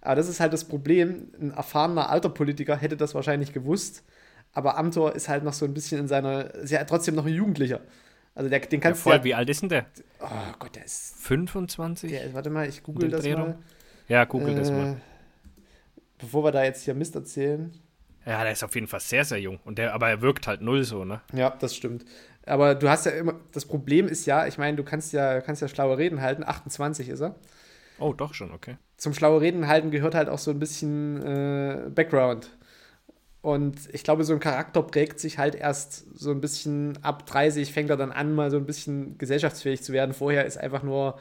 Aber das ist halt das Problem. Ein erfahrener alter Politiker hätte das wahrscheinlich gewusst, aber Amtor ist halt noch so ein bisschen in seiner, ist ja trotzdem noch ein Jugendlicher. Also der, den kannst ja, voll, der, wie alt ist denn der? Oh Gott, der ist 25. Der, warte mal, ich google das mal. Ja, google äh, das mal. Bevor wir da jetzt hier Mist erzählen. Ja, der ist auf jeden Fall sehr, sehr jung. Und der, aber er wirkt halt null so, ne? Ja, das stimmt. Aber du hast ja immer, das Problem ist ja, ich meine, du kannst ja, kannst ja schlaue Reden halten, 28 ist er. Oh, doch schon, okay. Zum schlaue Reden halten gehört halt auch so ein bisschen äh, Background. Und ich glaube, so ein Charakter prägt sich halt erst so ein bisschen ab 30, fängt er dann an, mal so ein bisschen gesellschaftsfähig zu werden. Vorher ist einfach nur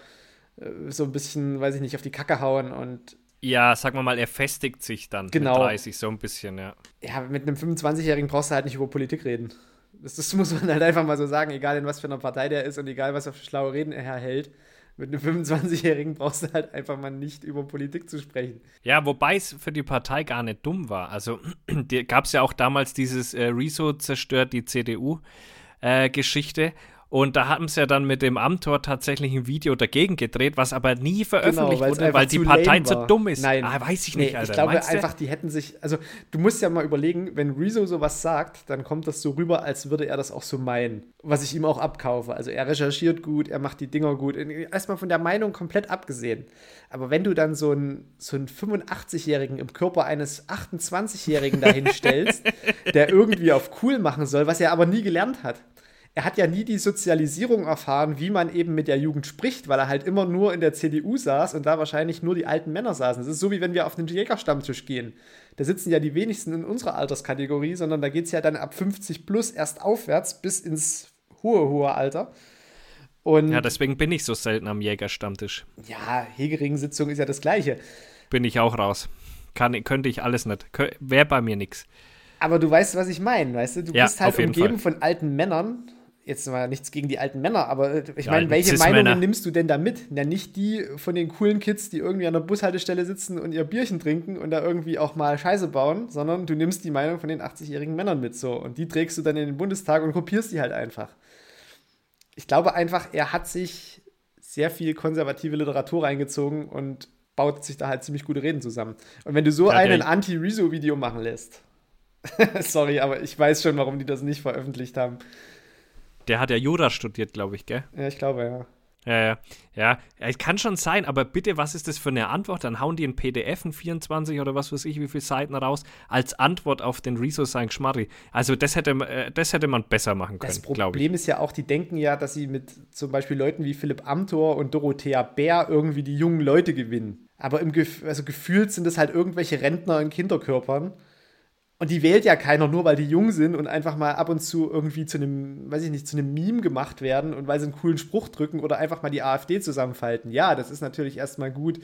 äh, so ein bisschen, weiß ich nicht, auf die Kacke hauen und. Ja, sag mal mal, er festigt sich dann genau. mit 30 so ein bisschen, ja. Ja, mit einem 25-Jährigen brauchst du halt nicht über Politik reden. Das, das, muss man halt einfach mal so sagen, egal in was für einer Partei der ist und egal was er für schlaue Reden er hält. Mit einem 25-Jährigen brauchst du halt einfach mal nicht über Politik zu sprechen. Ja, wobei es für die Partei gar nicht dumm war. Also gab es ja auch damals dieses äh, Rezo zerstört die CDU-Geschichte. Äh, und da haben sie ja dann mit dem Amtor tatsächlich ein Video dagegen gedreht, was aber nie veröffentlicht genau, wurde, weil die Partei zu dumm ist. Nein, ah, weiß ich nicht, nee, Alter. Ich glaube Meinst einfach, die hätten sich, also du musst ja mal überlegen, wenn Rezo sowas sagt, dann kommt das so rüber, als würde er das auch so meinen. Was ich ihm auch abkaufe. Also er recherchiert gut, er macht die Dinger gut. Erstmal von der Meinung komplett abgesehen. Aber wenn du dann so einen, so einen 85-Jährigen im Körper eines 28-Jährigen dahin stellst, der irgendwie auf cool machen soll, was er aber nie gelernt hat er hat ja nie die Sozialisierung erfahren, wie man eben mit der Jugend spricht, weil er halt immer nur in der CDU saß und da wahrscheinlich nur die alten Männer saßen. Das ist so, wie wenn wir auf einen Jägerstammtisch gehen. Da sitzen ja die wenigsten in unserer Alterskategorie, sondern da geht es ja dann ab 50 plus erst aufwärts bis ins hohe, hohe Alter. Und ja, deswegen bin ich so selten am Jägerstammtisch. Ja, Hegering-Sitzung ist ja das Gleiche. Bin ich auch raus. Kann, könnte ich alles nicht. Wäre bei mir nichts. Aber du weißt, was ich meine, weißt du? Du ja, bist halt umgeben Fall. von alten Männern jetzt mal nichts gegen die alten Männer, aber äh, ich meine, welche Meinungen nimmst du denn da mit? Ja, nicht die von den coolen Kids, die irgendwie an der Bushaltestelle sitzen und ihr Bierchen trinken und da irgendwie auch mal Scheiße bauen, sondern du nimmst die Meinung von den 80-jährigen Männern mit so und die trägst du dann in den Bundestag und kopierst die halt einfach. Ich glaube einfach, er hat sich sehr viel konservative Literatur reingezogen und baut sich da halt ziemlich gute Reden zusammen. Und wenn du so ja, einen Anti-Rezo-Video machen lässt, sorry, aber ich weiß schon, warum die das nicht veröffentlicht haben. Der hat ja Jura studiert, glaube ich, gell? Ja, ich glaube, ja. Ja, ja, ja. Es kann schon sein, aber bitte, was ist das für eine Antwort? Dann hauen die ein PDF, ein 24 oder was weiß ich, wie viele Seiten raus, als Antwort auf den Rezo sein Schmarri. Also, das hätte, äh, das hätte man besser machen können, glaube ich. Das Problem ist ja auch, die denken ja, dass sie mit zum Beispiel Leuten wie Philipp Amthor und Dorothea Bär irgendwie die jungen Leute gewinnen. Aber im Gef also gefühlt sind es halt irgendwelche Rentner in Kinderkörpern. Und die wählt ja keiner nur, weil die jung sind und einfach mal ab und zu irgendwie zu einem, weiß ich nicht, zu einem Meme gemacht werden und weil sie einen coolen Spruch drücken oder einfach mal die AfD zusammenfalten. Ja, das ist natürlich erstmal gut,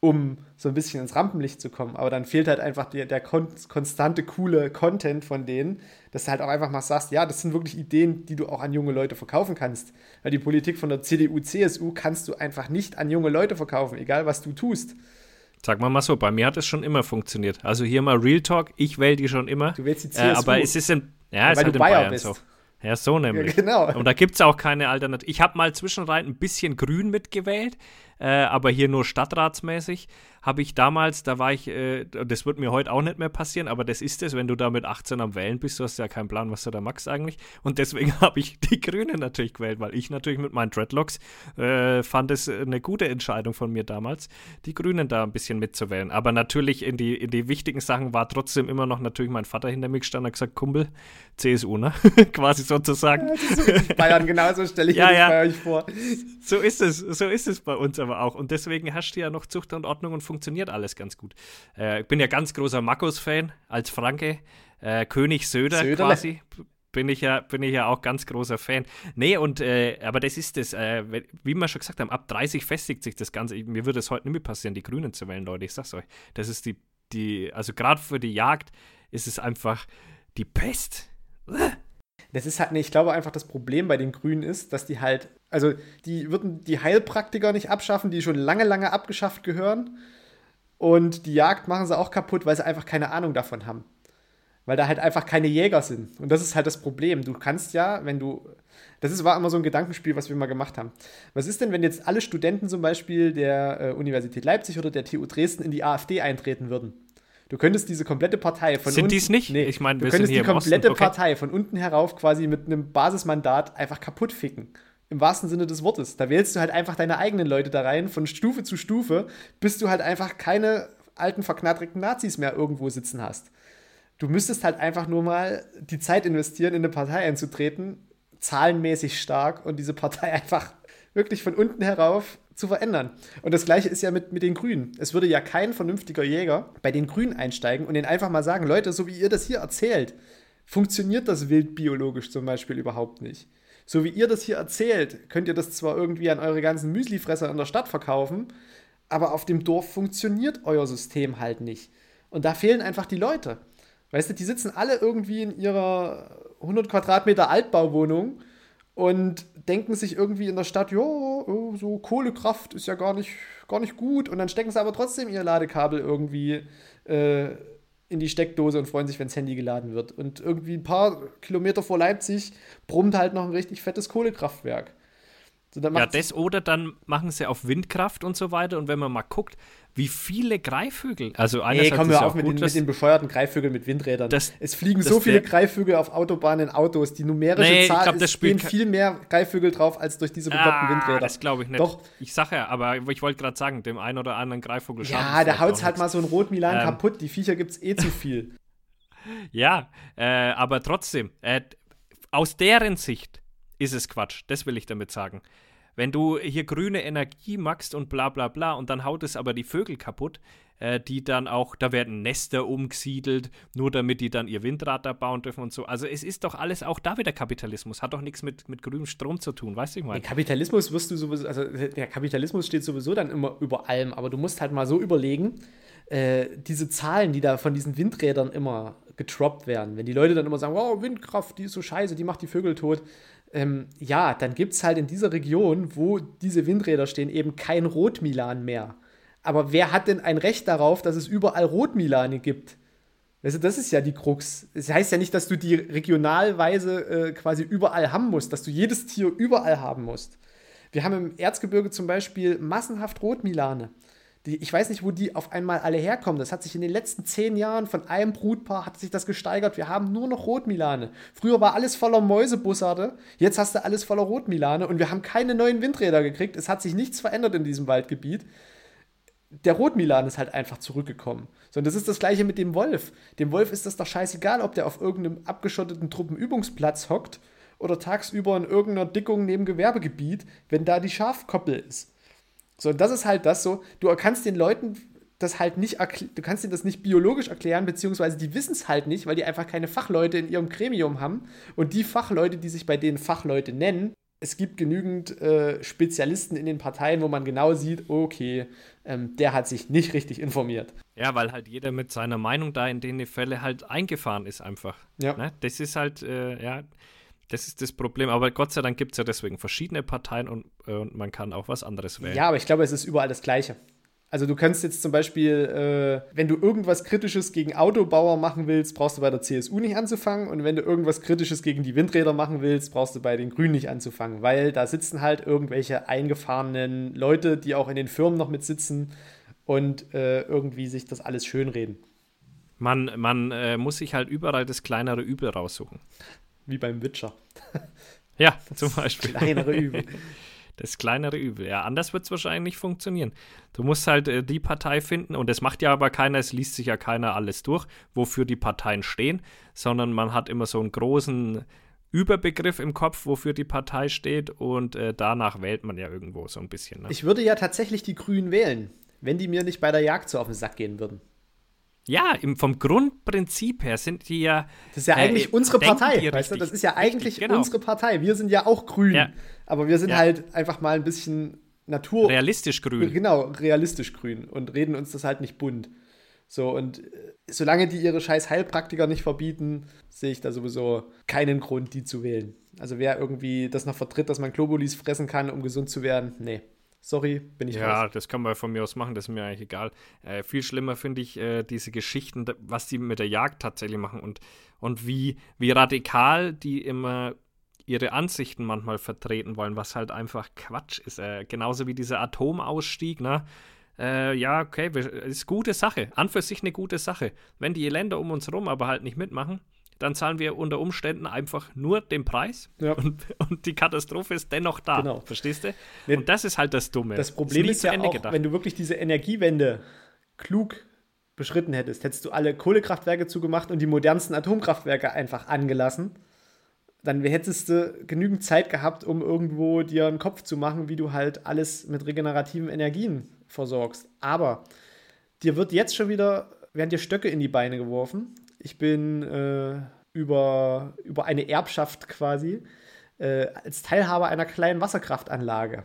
um so ein bisschen ins Rampenlicht zu kommen. Aber dann fehlt halt einfach der, der kon konstante, coole Content von denen, dass du halt auch einfach mal sagst, ja, das sind wirklich Ideen, die du auch an junge Leute verkaufen kannst. Weil die Politik von der CDU, CSU kannst du einfach nicht an junge Leute verkaufen, egal was du tust. Sag mal mal so, bei mir hat es schon immer funktioniert. Also hier mal Real Talk, ich wähle die schon immer. Du wählst die CSU. Äh, aber es ist in, ja, ja weil halt du Bayer Bayern bist. so. Ja, so nämlich. Ja, genau. Und da gibt es auch keine Alternative. Ich habe mal zwischenrein ein bisschen grün mitgewählt, äh, aber hier nur stadtratsmäßig habe ich damals, da war ich, äh, das wird mir heute auch nicht mehr passieren, aber das ist es, wenn du da mit 18 am Wählen bist, du hast ja keinen Plan, was du da magst eigentlich. Und deswegen habe ich die Grünen natürlich gewählt, weil ich natürlich mit meinen Dreadlocks äh, fand es eine gute Entscheidung von mir damals, die Grünen da ein bisschen mitzuwählen. Aber natürlich in die, in die wichtigen Sachen war trotzdem immer noch natürlich mein Vater hinter mir gestanden und gesagt, Kumpel, CSU, ne? Quasi sozusagen. Ja, so Bayern, genauso stelle ich ja, mir das ja. bei euch vor. So ist es, so ist es bei uns aber auch. Und deswegen herrscht ja noch Zucht und Ordnung und funktioniert alles ganz gut. Äh, ich bin ja ganz großer Markus-Fan als Franke. Äh, König Söder Söderle. quasi. Bin ich, ja, bin ich ja auch ganz großer Fan. Nee, und äh, aber das ist das, äh, wie wir schon gesagt haben, ab 30 festigt sich das Ganze. Mir würde es heute nicht mehr passieren, die Grünen zu wählen, Leute. Ich sag's euch. Das ist die, die also gerade für die Jagd ist es einfach die Pest. Das ist halt, nee, ich glaube einfach, das Problem bei den Grünen ist, dass die halt, also die würden die Heilpraktiker nicht abschaffen, die schon lange, lange abgeschafft gehören. Und die Jagd machen sie auch kaputt, weil sie einfach keine Ahnung davon haben. Weil da halt einfach keine Jäger sind. Und das ist halt das Problem. Du kannst ja, wenn du. Das ist, war immer so ein Gedankenspiel, was wir mal gemacht haben. Was ist denn, wenn jetzt alle Studenten zum Beispiel der äh, Universität Leipzig oder der TU Dresden in die AfD eintreten würden? Du könntest diese komplette Partei von Sind die es nicht? Nee, ich meine, du könntest die komplette okay. Partei von unten herauf quasi mit einem Basismandat einfach kaputt ficken. Im wahrsten Sinne des Wortes. Da wählst du halt einfach deine eigenen Leute da rein, von Stufe zu Stufe, bis du halt einfach keine alten verknatterten Nazis mehr irgendwo sitzen hast. Du müsstest halt einfach nur mal die Zeit investieren, in eine Partei einzutreten, zahlenmäßig stark und diese Partei einfach wirklich von unten herauf zu verändern. Und das gleiche ist ja mit, mit den Grünen. Es würde ja kein vernünftiger Jäger bei den Grünen einsteigen und ihnen einfach mal sagen, Leute, so wie ihr das hier erzählt, funktioniert das wild biologisch zum Beispiel überhaupt nicht. So wie ihr das hier erzählt, könnt ihr das zwar irgendwie an eure ganzen Müslifresser in der Stadt verkaufen, aber auf dem Dorf funktioniert euer System halt nicht. Und da fehlen einfach die Leute. Weißt du, die sitzen alle irgendwie in ihrer 100 Quadratmeter Altbauwohnung und denken sich irgendwie in der Stadt, ja, oh, so Kohlekraft ist ja gar nicht, gar nicht gut. Und dann stecken sie aber trotzdem ihr Ladekabel irgendwie äh, in die Steckdose und freuen sich, wenn das Handy geladen wird. Und irgendwie ein paar Kilometer vor Leipzig brummt halt noch ein richtig fettes Kohlekraftwerk. So, ja, das oder dann machen sie auf Windkraft und so weiter. Und wenn man mal guckt, wie viele Greifvögel, also einerseits nee, kommen wir auf mit, gut, den, mit den bescheuerten Greifvögeln mit Windrädern. Das, es fliegen so viele Greifvögel auf Autobahnen, Autos, die numerische nee, Zahl, glaub, es gehen viel mehr Greifvögel drauf als durch diese bekloppten ah, Windräder. Das glaube ich nicht. Doch. Ich sage ja, aber ich wollte gerade sagen, dem einen oder anderen Greifvogel Ja, da haut halt mal so ein Rotmilan ähm, kaputt. Die Viecher gibt es eh zu viel. ja, äh, aber trotzdem, äh, aus deren Sicht ist es Quatsch. Das will ich damit sagen. Wenn du hier grüne Energie machst und bla bla bla und dann haut es aber die Vögel kaputt, äh, die dann auch, da werden Nester umgesiedelt, nur damit die dann ihr Windrad da bauen dürfen und so. Also es ist doch alles auch da wieder Kapitalismus, hat doch nichts mit, mit grünem Strom zu tun, weißt du, ich meine. Kapitalismus wirst du sowieso, also der Kapitalismus steht sowieso dann immer über allem, aber du musst halt mal so überlegen, äh, diese Zahlen, die da von diesen Windrädern immer getroppt werden, wenn die Leute dann immer sagen, wow, Windkraft, die ist so scheiße, die macht die Vögel tot, ähm, ja, dann gibt es halt in dieser Region, wo diese Windräder stehen, eben kein Rotmilan mehr. Aber wer hat denn ein Recht darauf, dass es überall Rotmilane gibt? Also das ist ja die Krux. Das heißt ja nicht, dass du die regionalweise äh, quasi überall haben musst, dass du jedes Tier überall haben musst. Wir haben im Erzgebirge zum Beispiel massenhaft Rotmilane. Die, ich weiß nicht, wo die auf einmal alle herkommen. Das hat sich in den letzten zehn Jahren von einem Brutpaar hat sich das gesteigert. Wir haben nur noch Rotmilane. Früher war alles voller Mäusebussarde. Jetzt hast du alles voller Rotmilane und wir haben keine neuen Windräder gekriegt. Es hat sich nichts verändert in diesem Waldgebiet. Der Rotmilan ist halt einfach zurückgekommen. So, und das ist das gleiche mit dem Wolf. Dem Wolf ist das doch scheißegal, ob der auf irgendeinem abgeschotteten Truppenübungsplatz hockt oder tagsüber in irgendeiner Dickung neben Gewerbegebiet, wenn da die Schafkoppel ist. So, und das ist halt das so, du kannst den Leuten das halt nicht du kannst ihnen das nicht biologisch erklären, beziehungsweise die wissen es halt nicht, weil die einfach keine Fachleute in ihrem Gremium haben. Und die Fachleute, die sich bei denen Fachleute nennen, es gibt genügend äh, Spezialisten in den Parteien, wo man genau sieht, okay, ähm, der hat sich nicht richtig informiert. Ja, weil halt jeder mit seiner Meinung da in den Fälle halt eingefahren ist einfach. Ja. Ne? Das ist halt, äh, ja, das ist das Problem. Aber Gott sei Dank gibt es ja deswegen verschiedene Parteien und, äh, und man kann auch was anderes wählen. Ja, aber ich glaube, es ist überall das Gleiche. Also du kannst jetzt zum Beispiel, äh, wenn du irgendwas Kritisches gegen Autobauer machen willst, brauchst du bei der CSU nicht anzufangen. Und wenn du irgendwas Kritisches gegen die Windräder machen willst, brauchst du bei den Grünen nicht anzufangen. Weil da sitzen halt irgendwelche eingefahrenen Leute, die auch in den Firmen noch mit sitzen und äh, irgendwie sich das alles schönreden. Man, man äh, muss sich halt überall das kleinere Übel raussuchen. Wie beim Witcher. ja, zum Beispiel. Kleinere Übel. Das kleinere Übel. Ja, anders wird es wahrscheinlich nicht funktionieren. Du musst halt äh, die Partei finden, und das macht ja aber keiner, es liest sich ja keiner alles durch, wofür die Parteien stehen, sondern man hat immer so einen großen Überbegriff im Kopf, wofür die Partei steht, und äh, danach wählt man ja irgendwo so ein bisschen. Ne? Ich würde ja tatsächlich die Grünen wählen, wenn die mir nicht bei der Jagd so auf den Sack gehen würden. Ja, im, vom Grundprinzip her sind die ja. Das ist ja äh, eigentlich unsere Partei, weißt du? Das ist ja eigentlich richtig, genau. unsere Partei. Wir sind ja auch grün. Ja. Aber wir sind ja. halt einfach mal ein bisschen Natur. Realistisch grün. Genau, realistisch grün und reden uns das halt nicht bunt. So, und äh, solange die ihre scheiß Heilpraktiker nicht verbieten, sehe ich da sowieso keinen Grund, die zu wählen. Also wer irgendwie das noch vertritt, dass man Globulis fressen kann, um gesund zu werden, nee. Sorry, bin ich Ja, raus. das kann man von mir aus machen, das ist mir eigentlich egal. Äh, viel schlimmer finde ich äh, diese Geschichten, was die mit der Jagd tatsächlich machen und, und wie, wie radikal die immer ihre Ansichten manchmal vertreten wollen, was halt einfach Quatsch ist. Äh, genauso wie dieser Atomausstieg, ne? Äh, ja, okay, ist gute Sache. An für sich eine gute Sache. Wenn die Länder um uns herum aber halt nicht mitmachen, dann zahlen wir unter Umständen einfach nur den Preis ja. und, und, die Katastrophe ist dennoch da. Genau. Verstehst du? Nee, und das ist halt das Dumme. Das Problem ist, ist ja auch, gedacht. wenn du wirklich diese Energiewende klug beschritten hättest, hättest du alle Kohlekraftwerke zugemacht und die modernsten Atomkraftwerke einfach angelassen. Dann hättest du genügend Zeit gehabt, um irgendwo dir einen Kopf zu machen, wie du halt alles mit regenerativen Energien versorgst. Aber dir wird jetzt schon wieder, werden dir Stöcke in die Beine geworfen ich bin äh, über, über eine Erbschaft quasi äh, als Teilhaber einer kleinen Wasserkraftanlage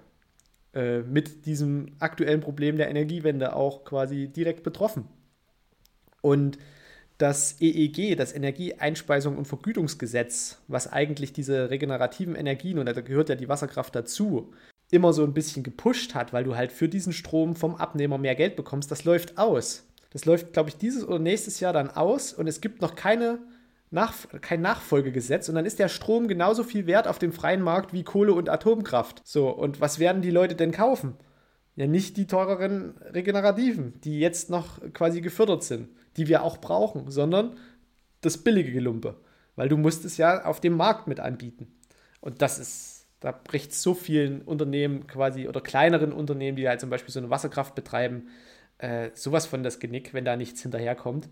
äh, mit diesem aktuellen Problem der Energiewende auch quasi direkt betroffen. Und das EEG, das Energieeinspeisung und Vergütungsgesetz, was eigentlich diese regenerativen Energien, und da gehört ja die Wasserkraft dazu, immer so ein bisschen gepusht hat, weil du halt für diesen Strom vom Abnehmer mehr Geld bekommst, das läuft aus. Das läuft, glaube ich, dieses oder nächstes Jahr dann aus und es gibt noch keine nach, kein Nachfolgegesetz und dann ist der Strom genauso viel wert auf dem freien Markt wie Kohle und Atomkraft. So, und was werden die Leute denn kaufen? Ja, nicht die teureren Regenerativen, die jetzt noch quasi gefördert sind, die wir auch brauchen, sondern das billige Gelumpe. Weil du musst es ja auf dem Markt mit anbieten. Und das ist, da bricht so vielen Unternehmen quasi oder kleineren Unternehmen, die halt zum Beispiel so eine Wasserkraft betreiben, äh, sowas von das Genick, wenn da nichts hinterherkommt.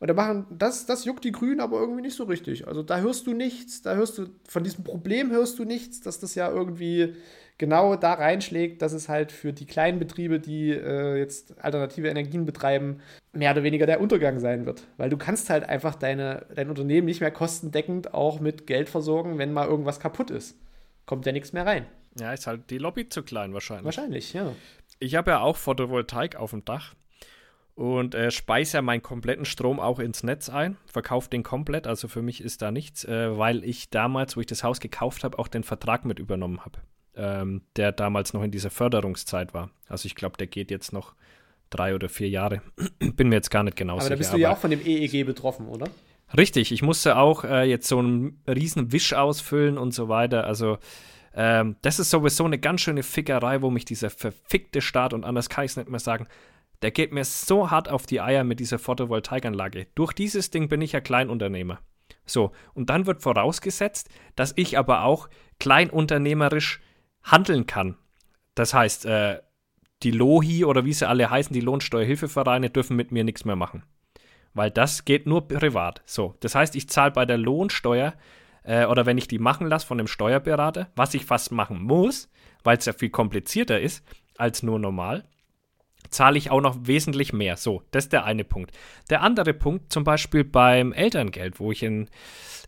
Und da machen, das, das juckt die Grünen aber irgendwie nicht so richtig. Also da hörst du nichts, da hörst du, von diesem Problem hörst du nichts, dass das ja irgendwie genau da reinschlägt, dass es halt für die kleinen Betriebe, die äh, jetzt alternative Energien betreiben, mehr oder weniger der Untergang sein wird. Weil du kannst halt einfach deine, dein Unternehmen nicht mehr kostendeckend auch mit Geld versorgen, wenn mal irgendwas kaputt ist. Kommt ja nichts mehr rein. Ja, ist halt die Lobby zu klein wahrscheinlich. Wahrscheinlich, ja. Ich habe ja auch Photovoltaik auf dem Dach und äh, speise ja meinen kompletten Strom auch ins Netz ein, verkaufe den komplett, also für mich ist da nichts, äh, weil ich damals, wo ich das Haus gekauft habe, auch den Vertrag mit übernommen habe, ähm, der damals noch in dieser Förderungszeit war. Also ich glaube, der geht jetzt noch drei oder vier Jahre. Bin mir jetzt gar nicht genau aber sicher. Aber da bist du ja auch von dem EEG betroffen, oder? Richtig, ich musste auch äh, jetzt so einen riesen Wisch ausfüllen und so weiter. Also ähm, das ist sowieso eine ganz schöne Fickerei, wo mich dieser verfickte Staat, und anders kann ich es nicht mehr sagen, der geht mir so hart auf die Eier mit dieser Photovoltaikanlage. Durch dieses Ding bin ich ja Kleinunternehmer. So, und dann wird vorausgesetzt, dass ich aber auch kleinunternehmerisch handeln kann. Das heißt, äh, die LOHI oder wie sie alle heißen, die Lohnsteuerhilfevereine, dürfen mit mir nichts mehr machen. Weil das geht nur privat. So, das heißt, ich zahle bei der Lohnsteuer äh, oder wenn ich die machen lasse von dem Steuerberater, was ich fast machen muss, weil es ja viel komplizierter ist als nur normal, zahle ich auch noch wesentlich mehr. So, das ist der eine Punkt. Der andere Punkt, zum Beispiel beim Elterngeld, wo ich in,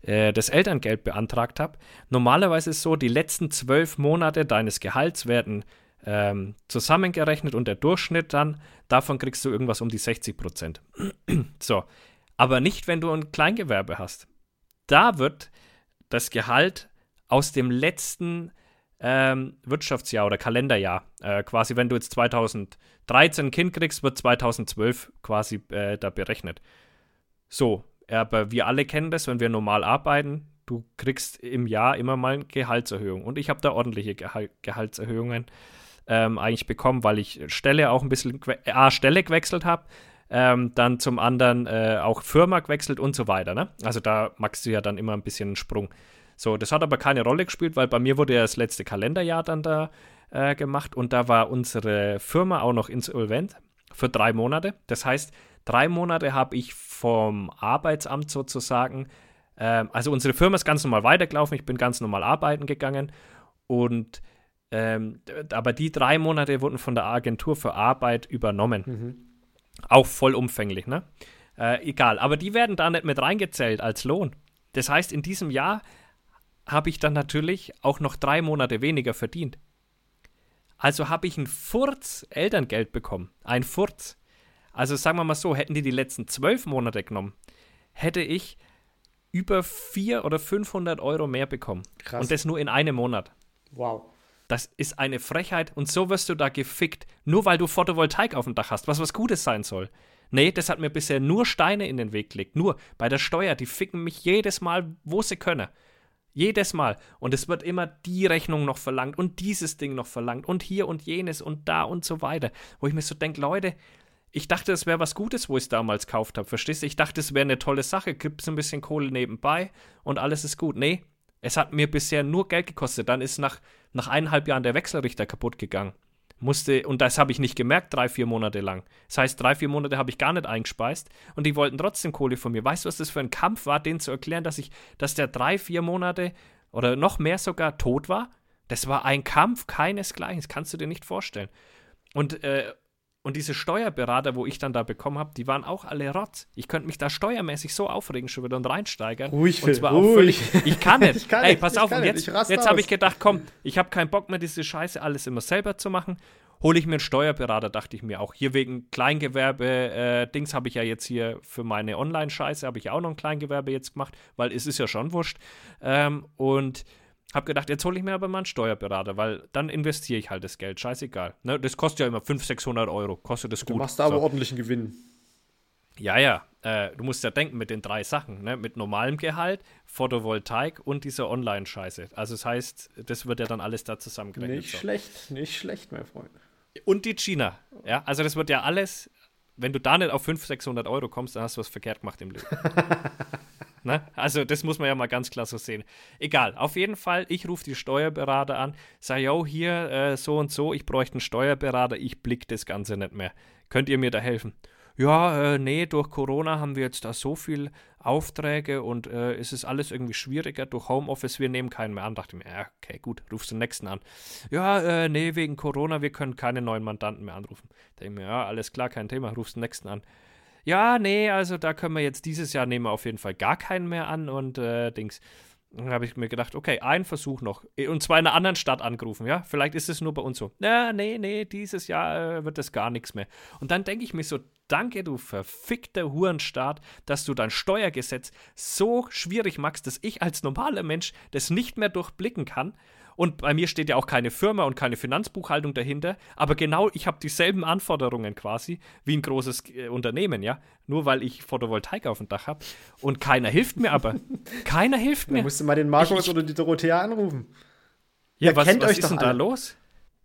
äh, das Elterngeld beantragt habe. Normalerweise ist es so, die letzten zwölf Monate deines Gehalts werden ähm, zusammengerechnet und der Durchschnitt dann, davon kriegst du irgendwas um die 60 Prozent. so, aber nicht, wenn du ein Kleingewerbe hast. Da wird das Gehalt aus dem letzten ähm, Wirtschaftsjahr oder Kalenderjahr. Äh, quasi, wenn du jetzt 2013 ein Kind kriegst, wird 2012 quasi äh, da berechnet. So, aber wir alle kennen das, wenn wir normal arbeiten, du kriegst im Jahr immer mal eine Gehaltserhöhung. Und ich habe da ordentliche Gehal Gehaltserhöhungen ähm, eigentlich bekommen, weil ich Stelle auch ein bisschen, A, Stelle gewechselt habe, ähm, dann zum anderen äh, auch Firma gewechselt und so weiter. Ne? Also da magst du ja dann immer ein bisschen einen Sprung. So, das hat aber keine Rolle gespielt, weil bei mir wurde ja das letzte Kalenderjahr dann da äh, gemacht und da war unsere Firma auch noch insolvent für drei Monate. Das heißt, drei Monate habe ich vom Arbeitsamt sozusagen, äh, also unsere Firma ist ganz normal weitergelaufen, ich bin ganz normal arbeiten gegangen und ähm, aber die drei Monate wurden von der Agentur für Arbeit übernommen. Mhm. Auch vollumfänglich, ne? Äh, egal, aber die werden da nicht mit reingezählt als Lohn. Das heißt, in diesem Jahr habe ich dann natürlich auch noch drei Monate weniger verdient. Also habe ich ein Furz Elterngeld bekommen. Ein Furz. Also sagen wir mal so, hätten die die letzten zwölf Monate genommen, hätte ich über 400 oder 500 Euro mehr bekommen. Krass. Und das nur in einem Monat. Wow. Das ist eine Frechheit und so wirst du da gefickt, nur weil du Photovoltaik auf dem Dach hast, was was Gutes sein soll. Nee, das hat mir bisher nur Steine in den Weg gelegt. Nur bei der Steuer, die ficken mich jedes Mal, wo sie können. Jedes Mal. Und es wird immer die Rechnung noch verlangt und dieses Ding noch verlangt und hier und jenes und da und so weiter. Wo ich mir so denke, Leute, ich dachte, es wäre was Gutes, wo ich es damals gekauft habe. Verstehst du? Ich dachte, es wäre eine tolle Sache. Gibt es ein bisschen Kohle nebenbei und alles ist gut. Nee, es hat mir bisher nur Geld gekostet. Dann ist nach, nach eineinhalb Jahren der Wechselrichter kaputt gegangen. Musste, und das habe ich nicht gemerkt, drei, vier Monate lang. Das heißt, drei, vier Monate habe ich gar nicht eingespeist und die wollten trotzdem Kohle von mir. Weißt du, was das für ein Kampf war, denen zu erklären, dass ich, dass der drei, vier Monate oder noch mehr sogar tot war? Das war ein Kampf keinesgleichen. Das kannst du dir nicht vorstellen. Und, äh, und diese Steuerberater, wo ich dann da bekommen habe, die waren auch alle Rotz. Ich könnte mich da steuermäßig so aufregen schon wieder und reinsteigern. Ruhig, und zwar ruhig. Auch völlig, ich kann nicht. ich kann Ey, pass auf, und jetzt, jetzt habe ich gedacht, komm, ich habe keinen Bock mehr, diese Scheiße alles immer selber zu machen. Hole ich mir einen Steuerberater, dachte ich mir auch. Hier wegen Kleingewerbe-Dings äh, habe ich ja jetzt hier für meine Online-Scheiße, habe ich auch noch ein Kleingewerbe jetzt gemacht, weil es ist ja schon wurscht. Ähm, und hab gedacht, jetzt hole ich mir aber mal einen Steuerberater, weil dann investiere ich halt das Geld. Scheißegal. Ne, das kostet ja immer 500, 600 Euro. Kostet das gut. Du machst da aber so. ordentlichen Gewinn. Ja, ja. Äh, du musst ja denken mit den drei Sachen. Ne? Mit normalem Gehalt, Photovoltaik und dieser Online-Scheiße. Also das heißt, das wird ja dann alles da zusammengerechnet. Nicht so. schlecht, nicht schlecht, mein Freund. Und die China. Ja, also das wird ja alles, wenn du da nicht auf 500, 600 Euro kommst, dann hast du was verkehrt gemacht im Leben. Ne? Also das muss man ja mal ganz klar so sehen. Egal, auf jeden Fall, ich rufe die Steuerberater an, sage, yo, hier äh, so und so, ich bräuchte einen Steuerberater, ich blick das Ganze nicht mehr. Könnt ihr mir da helfen? Ja, äh, nee, durch Corona haben wir jetzt da so viel Aufträge und äh, es ist alles irgendwie schwieriger durch Homeoffice, wir nehmen keinen mehr an. Dachte mir, ja, okay, gut, rufst den nächsten an. Ja, äh, nee, wegen Corona, wir können keine neuen Mandanten mehr anrufen. Denke mir, ja, alles klar, kein Thema, rufst den nächsten an ja, nee, also da können wir jetzt dieses Jahr nehmen wir auf jeden Fall gar keinen mehr an und äh, Dings. Dann habe ich mir gedacht, okay, ein Versuch noch. Und zwar in einer anderen Stadt angerufen, ja? Vielleicht ist es nur bei uns so. Ja, nee, nee, dieses Jahr äh, wird das gar nichts mehr. Und dann denke ich mir so, danke, du verfickter Hurenstaat, dass du dein Steuergesetz so schwierig machst, dass ich als normaler Mensch das nicht mehr durchblicken kann und bei mir steht ja auch keine Firma und keine Finanzbuchhaltung dahinter. Aber genau, ich habe dieselben Anforderungen quasi wie ein großes äh, Unternehmen, ja. Nur weil ich Photovoltaik auf dem Dach habe. Und keiner hilft mir aber. keiner hilft mir. Da musst du mal den Markus ich, ich, oder die Dorothea anrufen. Ja, was, kennt was euch ist denn alle. da los?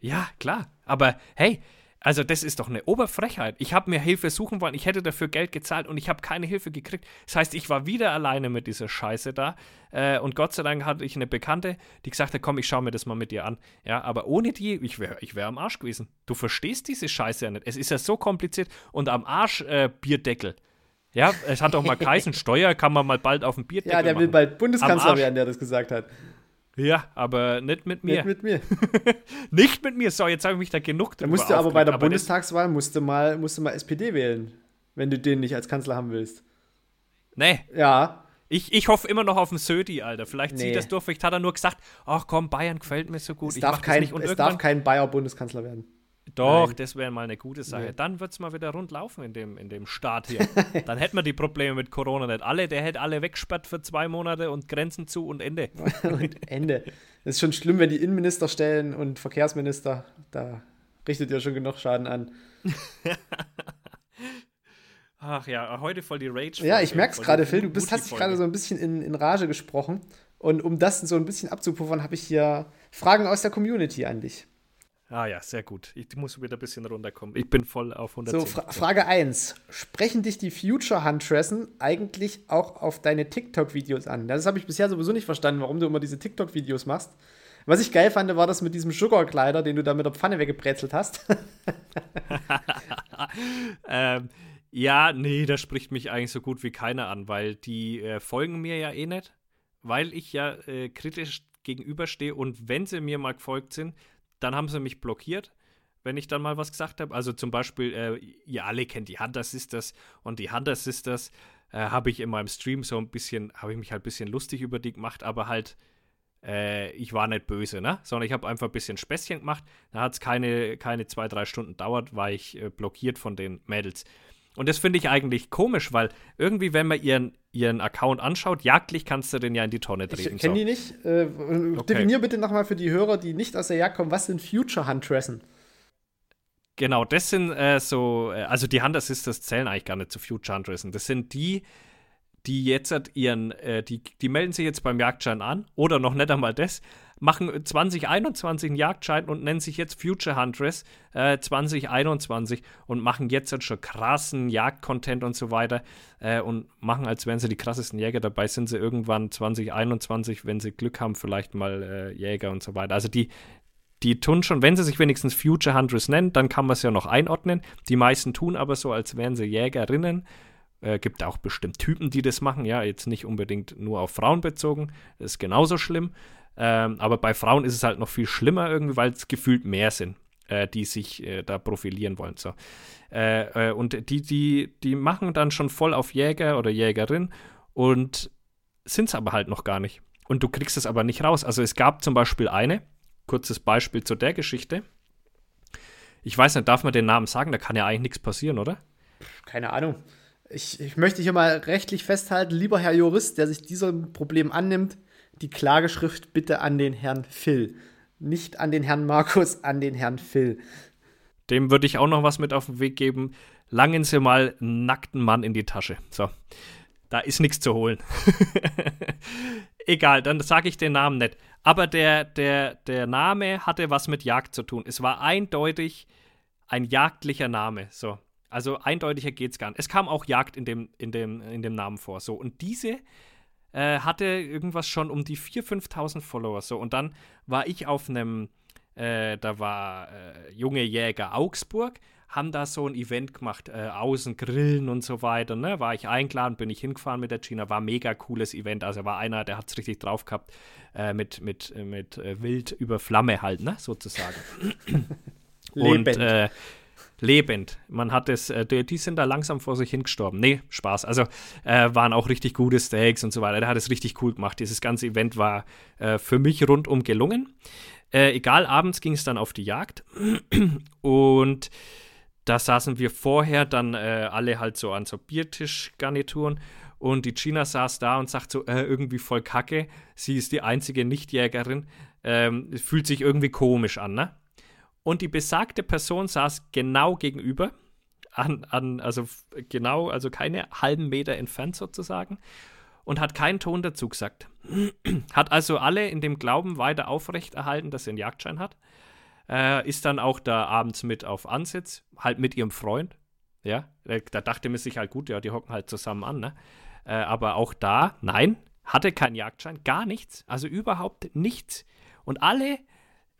Ja, klar. Aber hey, Also das ist doch eine Oberfrechheit. Ich habe mir Hilfe suchen wollen, ich hätte dafür Geld gezahlt und ich habe keine Hilfe gekriegt. Das heißt, ich war wieder alleine mit dieser Scheiße da. Äh, und Gott sei Dank hatte ich eine Bekannte, die gesagt hat, komm, ich schaue mir das mal mit dir an. Ja, aber ohne die, ich wäre ich wär am Arsch gewesen. Du verstehst diese Scheiße ja nicht. Es ist ja so kompliziert. Und am Arsch äh, Bierdeckel. Ja, es hat doch mal Kreisen Steuer, kann man mal bald auf dem Bierdeckel Ja, der machen. will bald Bundeskanzler werden, der das gesagt hat. Ja, aber nicht mit mir. Nicht mit mir. nicht mit mir. So, jetzt habe ich mich da genug Da musst du aber bei der aber Bundestagswahl musst du mal, musst du mal SPD wählen, wenn du den nicht als Kanzler haben willst. Nee. Ja. Ich, ich hoffe immer noch auf den Södi, Alter. Vielleicht nee. zieht das durch. Vielleicht hat er nur gesagt, ach komm, Bayern gefällt mir so gut. Es, darf kein, es darf kein Bayer Bundeskanzler werden. Doch, Nein. das wäre mal eine gute Sache. Nee. Dann wird es mal wieder rund laufen in dem, in dem Staat hier. Dann hätten wir die Probleme mit Corona nicht. Alle, der hätte alle weggesperrt für zwei Monate und Grenzen zu und Ende. und Ende. Es ist schon schlimm, wenn die Innenminister stellen und Verkehrsminister. Da richtet ihr schon genug Schaden an. Ach ja, heute voll die Rage. Ja, ich merke es gerade, Phil. Du bist, hast dich gerade so ein bisschen in, in Rage gesprochen. Und um das so ein bisschen abzupuffern, habe ich hier Fragen aus der Community an dich. Ah ja, sehr gut. Ich muss wieder ein bisschen runterkommen. Ich bin voll auf 110. So, Fra Frage 1. Sprechen dich die Future Huntressen eigentlich auch auf deine TikTok-Videos an? Das habe ich bisher sowieso nicht verstanden, warum du immer diese TikTok-Videos machst. Was ich geil fand, war das mit diesem Sugar-Kleider, den du da mit der Pfanne weggebrezelt hast. ähm, ja, nee, das spricht mich eigentlich so gut wie keiner an, weil die äh, folgen mir ja eh nicht, weil ich ja äh, kritisch gegenüberstehe und wenn sie mir mal gefolgt sind, dann haben sie mich blockiert, wenn ich dann mal was gesagt habe. Also zum Beispiel, äh, ihr alle kennt die Hunter Sisters und die Hunter Sisters äh, habe ich in meinem Stream so ein bisschen, habe ich mich halt ein bisschen lustig über die gemacht, aber halt, äh, ich war nicht böse, ne? Sondern ich habe einfach ein bisschen Späßchen gemacht. Da hat es keine, keine zwei, drei Stunden dauert, war ich äh, blockiert von den Mädels. Und das finde ich eigentlich komisch, weil irgendwie, wenn man ihren, ihren Account anschaut, jagdlich kannst du den ja in die Tonne treten. Ich kenne so. die nicht. Äh, okay. Definier bitte nochmal für die Hörer, die nicht aus der Jagd kommen, was sind Future Huntressen? Genau, das sind äh, so, äh, also die Hunter Sisters zählen eigentlich gar nicht zu Future Huntressen. Das sind die, die jetzt ihren, äh, die, die melden sich jetzt beim Jagdschein an oder noch nicht einmal das, machen 2021 einen Jagdschein und nennen sich jetzt Future Huntress äh, 2021 und machen jetzt halt schon krassen Jagdcontent und so weiter äh, und machen, als wären sie die krassesten Jäger. Dabei sind sie irgendwann 2021, wenn sie Glück haben, vielleicht mal äh, Jäger und so weiter. Also die, die tun schon, wenn sie sich wenigstens Future Huntress nennen, dann kann man es ja noch einordnen. Die meisten tun aber so, als wären sie Jägerinnen. Äh, gibt auch bestimmt Typen, die das machen, ja, jetzt nicht unbedingt nur auf Frauen bezogen. Ist genauso schlimm. Ähm, aber bei Frauen ist es halt noch viel schlimmer irgendwie, weil es gefühlt mehr sind, äh, die sich äh, da profilieren wollen. So. Äh, äh, und die, die, die machen dann schon voll auf Jäger oder Jägerin und sind es aber halt noch gar nicht. Und du kriegst es aber nicht raus. Also es gab zum Beispiel eine, kurzes Beispiel zu der Geschichte. Ich weiß nicht, darf man den Namen sagen? Da kann ja eigentlich nichts passieren, oder? Keine Ahnung. Ich, ich möchte hier mal rechtlich festhalten, lieber Herr Jurist, der sich diesem Problem annimmt, die Klageschrift bitte an den Herrn Phil. Nicht an den Herrn Markus, an den Herrn Phil. Dem würde ich auch noch was mit auf den Weg geben. Langen Sie mal einen nackten Mann in die Tasche. So, da ist nichts zu holen. Egal, dann sage ich den Namen nicht. Aber der, der, der Name hatte was mit Jagd zu tun. Es war eindeutig ein jagdlicher Name. So. Also eindeutiger geht es gar nicht. Es kam auch Jagd in dem, in, dem, in dem Namen vor. So. Und diese äh, hatte irgendwas schon um die 4.000, 5.000 Follower. So. Und dann war ich auf einem, äh, da war äh, Junge Jäger Augsburg, haben da so ein Event gemacht, äh, außen grillen und so weiter. Ne? War ich eingeladen, bin ich hingefahren mit der Gina, war mega cooles Event. Also war einer, der hat es richtig drauf gehabt, äh, mit, mit, mit äh, Wild über Flamme halt, ne? sozusagen. und äh, lebend. Man hat es, äh, die, sind da langsam vor sich hingestorben. Nee, Spaß. Also äh, waren auch richtig gute Steaks und so weiter. Der hat es richtig cool gemacht. Dieses ganze Event war äh, für mich rundum gelungen. Äh, egal, abends ging es dann auf die Jagd und da saßen wir vorher dann äh, alle halt so an so Biertischgarnituren und die Gina saß da und sagt so, äh, irgendwie voll kacke. Sie ist die einzige Nichtjägerin. Ähm, fühlt sich irgendwie komisch an, ne? Und die besagte Person saß genau gegenüber, an, an, also genau, also keine halben Meter entfernt sozusagen, und hat keinen Ton dazu gesagt. hat also alle in dem Glauben weiter aufrechterhalten, dass er einen Jagdschein hat. Äh, ist dann auch da abends mit auf Ansitz, halt mit ihrem Freund. Ja, da dachte man sich halt gut, ja, die hocken halt zusammen an, ne? Äh, aber auch da, nein, hatte keinen Jagdschein, gar nichts, also überhaupt nichts. Und alle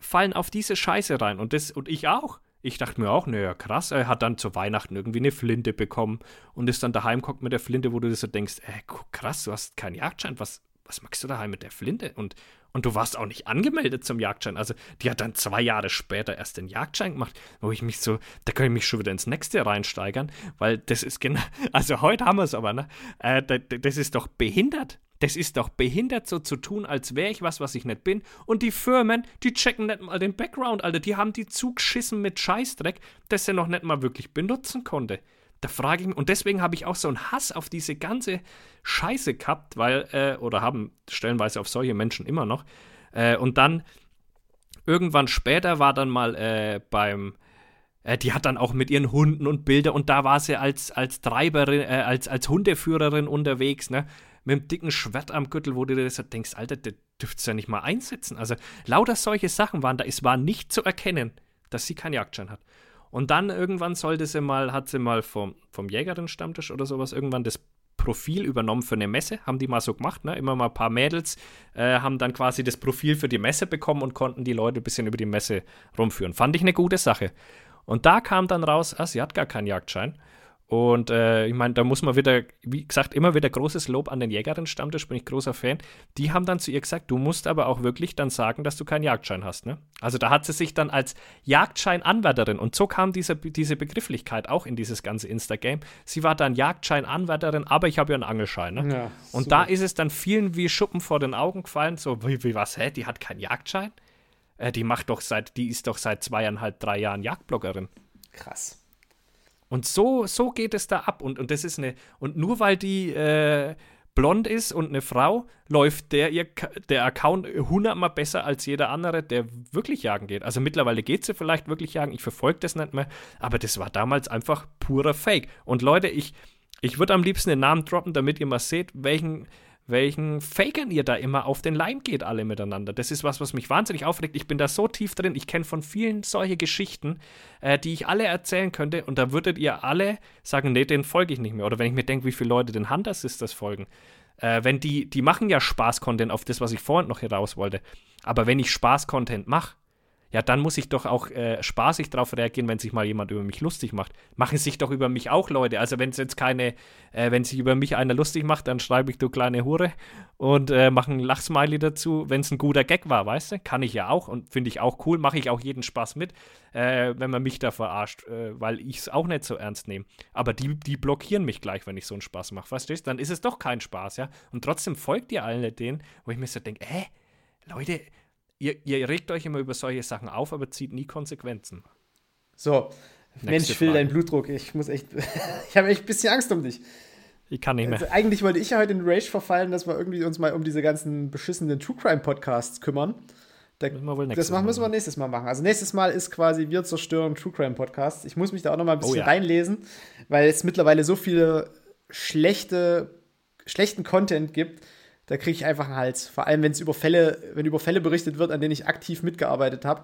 fallen auf diese Scheiße rein und das und ich auch. Ich dachte mir auch, naja, krass, er hat dann zu Weihnachten irgendwie eine Flinte bekommen und ist dann daheim guckt mit der Flinte, wo du dir so denkst, ey, krass, du hast keinen Jagdschein, was, was machst du daheim mit der Flinte? Und, und du warst auch nicht angemeldet zum Jagdschein. Also, die hat dann zwei Jahre später erst den Jagdschein gemacht, wo ich mich so, da kann ich mich schon wieder ins nächste reinsteigern, weil das ist genau, also heute haben wir es aber, ne? Äh, das ist doch behindert. Das ist doch behindert, so zu tun, als wäre ich was, was ich nicht bin. Und die Firmen, die checken nicht mal den Background, Alter. Die haben die zugeschissen mit Scheißdreck, das er noch nicht mal wirklich benutzen konnte. Da frage ich mich, und deswegen habe ich auch so einen Hass auf diese ganze Scheiße gehabt, weil, äh, oder haben stellenweise auf solche Menschen immer noch. Äh, und dann, irgendwann später war dann mal äh, beim, äh, die hat dann auch mit ihren Hunden und Bilder und da war sie als, als Treiberin, äh, als, als Hundeführerin unterwegs, ne? Mit einem dicken Schwert am Gürtel, wo du dir so denkst, Alter, das dürftest du ja nicht mal einsetzen. Also lauter solche Sachen waren da. Es war nicht zu erkennen, dass sie keinen Jagdschein hat. Und dann irgendwann sollte sie mal, hat sie mal vom, vom Jägerin-Stammtisch oder sowas irgendwann das Profil übernommen für eine Messe, haben die mal so gemacht, ne? Immer mal ein paar Mädels äh, haben dann quasi das Profil für die Messe bekommen und konnten die Leute ein bisschen über die Messe rumführen. Fand ich eine gute Sache. Und da kam dann raus, ah, sie hat gar keinen Jagdschein. Und äh, ich meine, da muss man wieder, wie gesagt, immer wieder großes Lob an den Jägerinnen-Stammtisch, bin ich großer Fan. Die haben dann zu ihr gesagt, du musst aber auch wirklich dann sagen, dass du keinen Jagdschein hast. Ne? Also da hat sie sich dann als Jagdschein-Anwärterin und so kam diese, diese Begrifflichkeit auch in dieses ganze Instagame. Sie war dann Jagdschein-Anwärterin, aber ich habe ja einen Angelschein. Ne? Ja, und da ist es dann vielen wie Schuppen vor den Augen gefallen, so wie, wie was, hä, die hat keinen Jagdschein? Äh, die macht doch seit, die ist doch seit zweieinhalb, drei Jahren Jagdbloggerin. Krass. Und so, so geht es da ab. Und, und das ist eine. Und nur weil die äh, blond ist und eine Frau, läuft der, ihr, der Account hundertmal besser als jeder andere, der wirklich jagen geht. Also mittlerweile geht sie vielleicht wirklich jagen. Ich verfolge das nicht mehr. Aber das war damals einfach purer Fake. Und Leute, ich, ich würde am liebsten den Namen droppen, damit ihr mal seht, welchen welchen Fakern ihr da immer auf den Leim geht, alle miteinander. Das ist was, was mich wahnsinnig aufregt. Ich bin da so tief drin. Ich kenne von vielen solche Geschichten, äh, die ich alle erzählen könnte. Und da würdet ihr alle sagen, nee, den folge ich nicht mehr. Oder wenn ich mir denke, wie viele Leute den Hunter Sisters folgen. Äh, wenn die, die machen ja Spaß-Content auf das, was ich vorhin noch heraus wollte. Aber wenn ich Spaß-Content mache, ja, dann muss ich doch auch äh, spaßig darauf reagieren, wenn sich mal jemand über mich lustig macht. Machen sich doch über mich auch Leute. Also wenn es jetzt keine, äh, wenn sich über mich einer lustig macht, dann schreibe ich du kleine Hure und äh, mache ein Lachsmiley dazu, wenn es ein guter Gag war, weißt du? Kann ich ja auch und finde ich auch cool, mache ich auch jeden Spaß mit, äh, wenn man mich da verarscht, äh, weil ich es auch nicht so ernst nehme. Aber die, die blockieren mich gleich, wenn ich so einen Spaß mache, verstehst du? Dann ist es doch kein Spaß, ja? Und trotzdem folgt ihr allen denen, wo ich mir so denke, hä? Leute, ihr, ihr regt euch immer über solche Sachen auf, aber zieht nie Konsequenzen. So, Nächste Mensch, Phil, dein Blutdruck. Ich muss echt, ich habe echt ein bisschen Angst um dich. Ich kann nicht mehr. Also eigentlich wollte ich ja heute in Rage verfallen, dass wir irgendwie uns mal um diese ganzen beschissenen True Crime Podcasts kümmern. Da, das machen, müssen wir nächstes Mal machen. Also nächstes Mal ist quasi wir zerstören True Crime Podcasts. Ich muss mich da auch noch mal ein bisschen oh, ja. reinlesen, weil es mittlerweile so viele schlechte, schlechten Content gibt, da kriege ich einfach einen Hals. Vor allem, wenn es über Fälle, wenn über Fälle berichtet wird, an denen ich aktiv mitgearbeitet habe.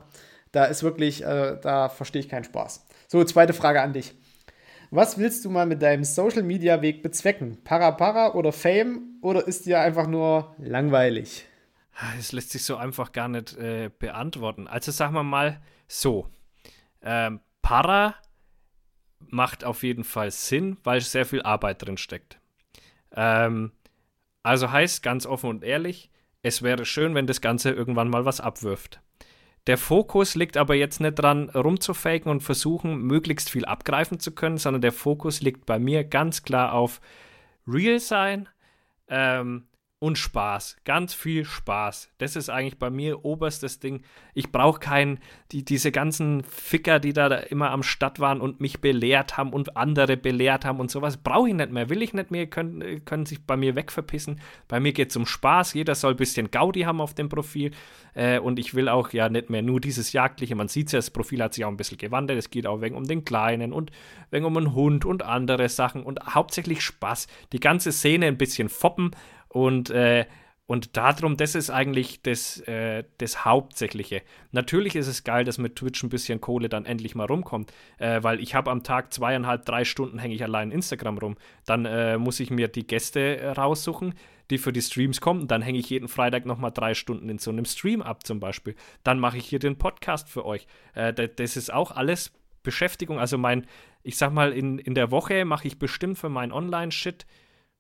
Da ist wirklich, äh, da verstehe ich keinen Spaß. So, zweite Frage an dich. Was willst du mal mit deinem Social Media Weg bezwecken? Para Para oder Fame oder ist dir einfach nur langweilig? Das lässt sich so einfach gar nicht äh, beantworten. Also sagen wir mal so: ähm, Para macht auf jeden Fall Sinn, weil sehr viel Arbeit drin steckt. Ähm, also heißt ganz offen und ehrlich, es wäre schön, wenn das Ganze irgendwann mal was abwirft. Der Fokus liegt aber jetzt nicht dran, rumzufaken und versuchen, möglichst viel abgreifen zu können, sondern der Fokus liegt bei mir ganz klar auf Real sein, ähm, und Spaß. Ganz viel Spaß. Das ist eigentlich bei mir oberstes Ding. Ich brauche keinen, die, diese ganzen Ficker, die da, immer am Start waren und mich belehrt haben und andere belehrt haben und sowas, brauche ich nicht mehr, will ich nicht mehr, können, können sich bei mir wegverpissen. Bei mir geht es um Spaß. Jeder soll ein bisschen Gaudi haben auf dem Profil. Äh, und ich will auch ja nicht mehr nur dieses Jagdliche. Man sieht ja, das Profil hat sich auch ein bisschen gewandelt. Es geht auch wegen um den Kleinen und wegen um einen Hund und andere Sachen und hauptsächlich Spaß. Die ganze Szene ein bisschen foppen und äh, und darum, das ist eigentlich das, äh, das Hauptsächliche. Natürlich ist es geil, dass mit Twitch ein bisschen Kohle dann endlich mal rumkommt, äh, weil ich habe am Tag zweieinhalb, drei Stunden hänge ich allein Instagram rum. Dann äh, muss ich mir die Gäste äh, raussuchen, die für die Streams kommen. Dann hänge ich jeden Freitag nochmal drei Stunden in so einem Stream ab zum Beispiel. Dann mache ich hier den Podcast für euch. Äh, das ist auch alles Beschäftigung. Also mein, ich sag mal, in, in der Woche mache ich bestimmt für meinen Online-Shit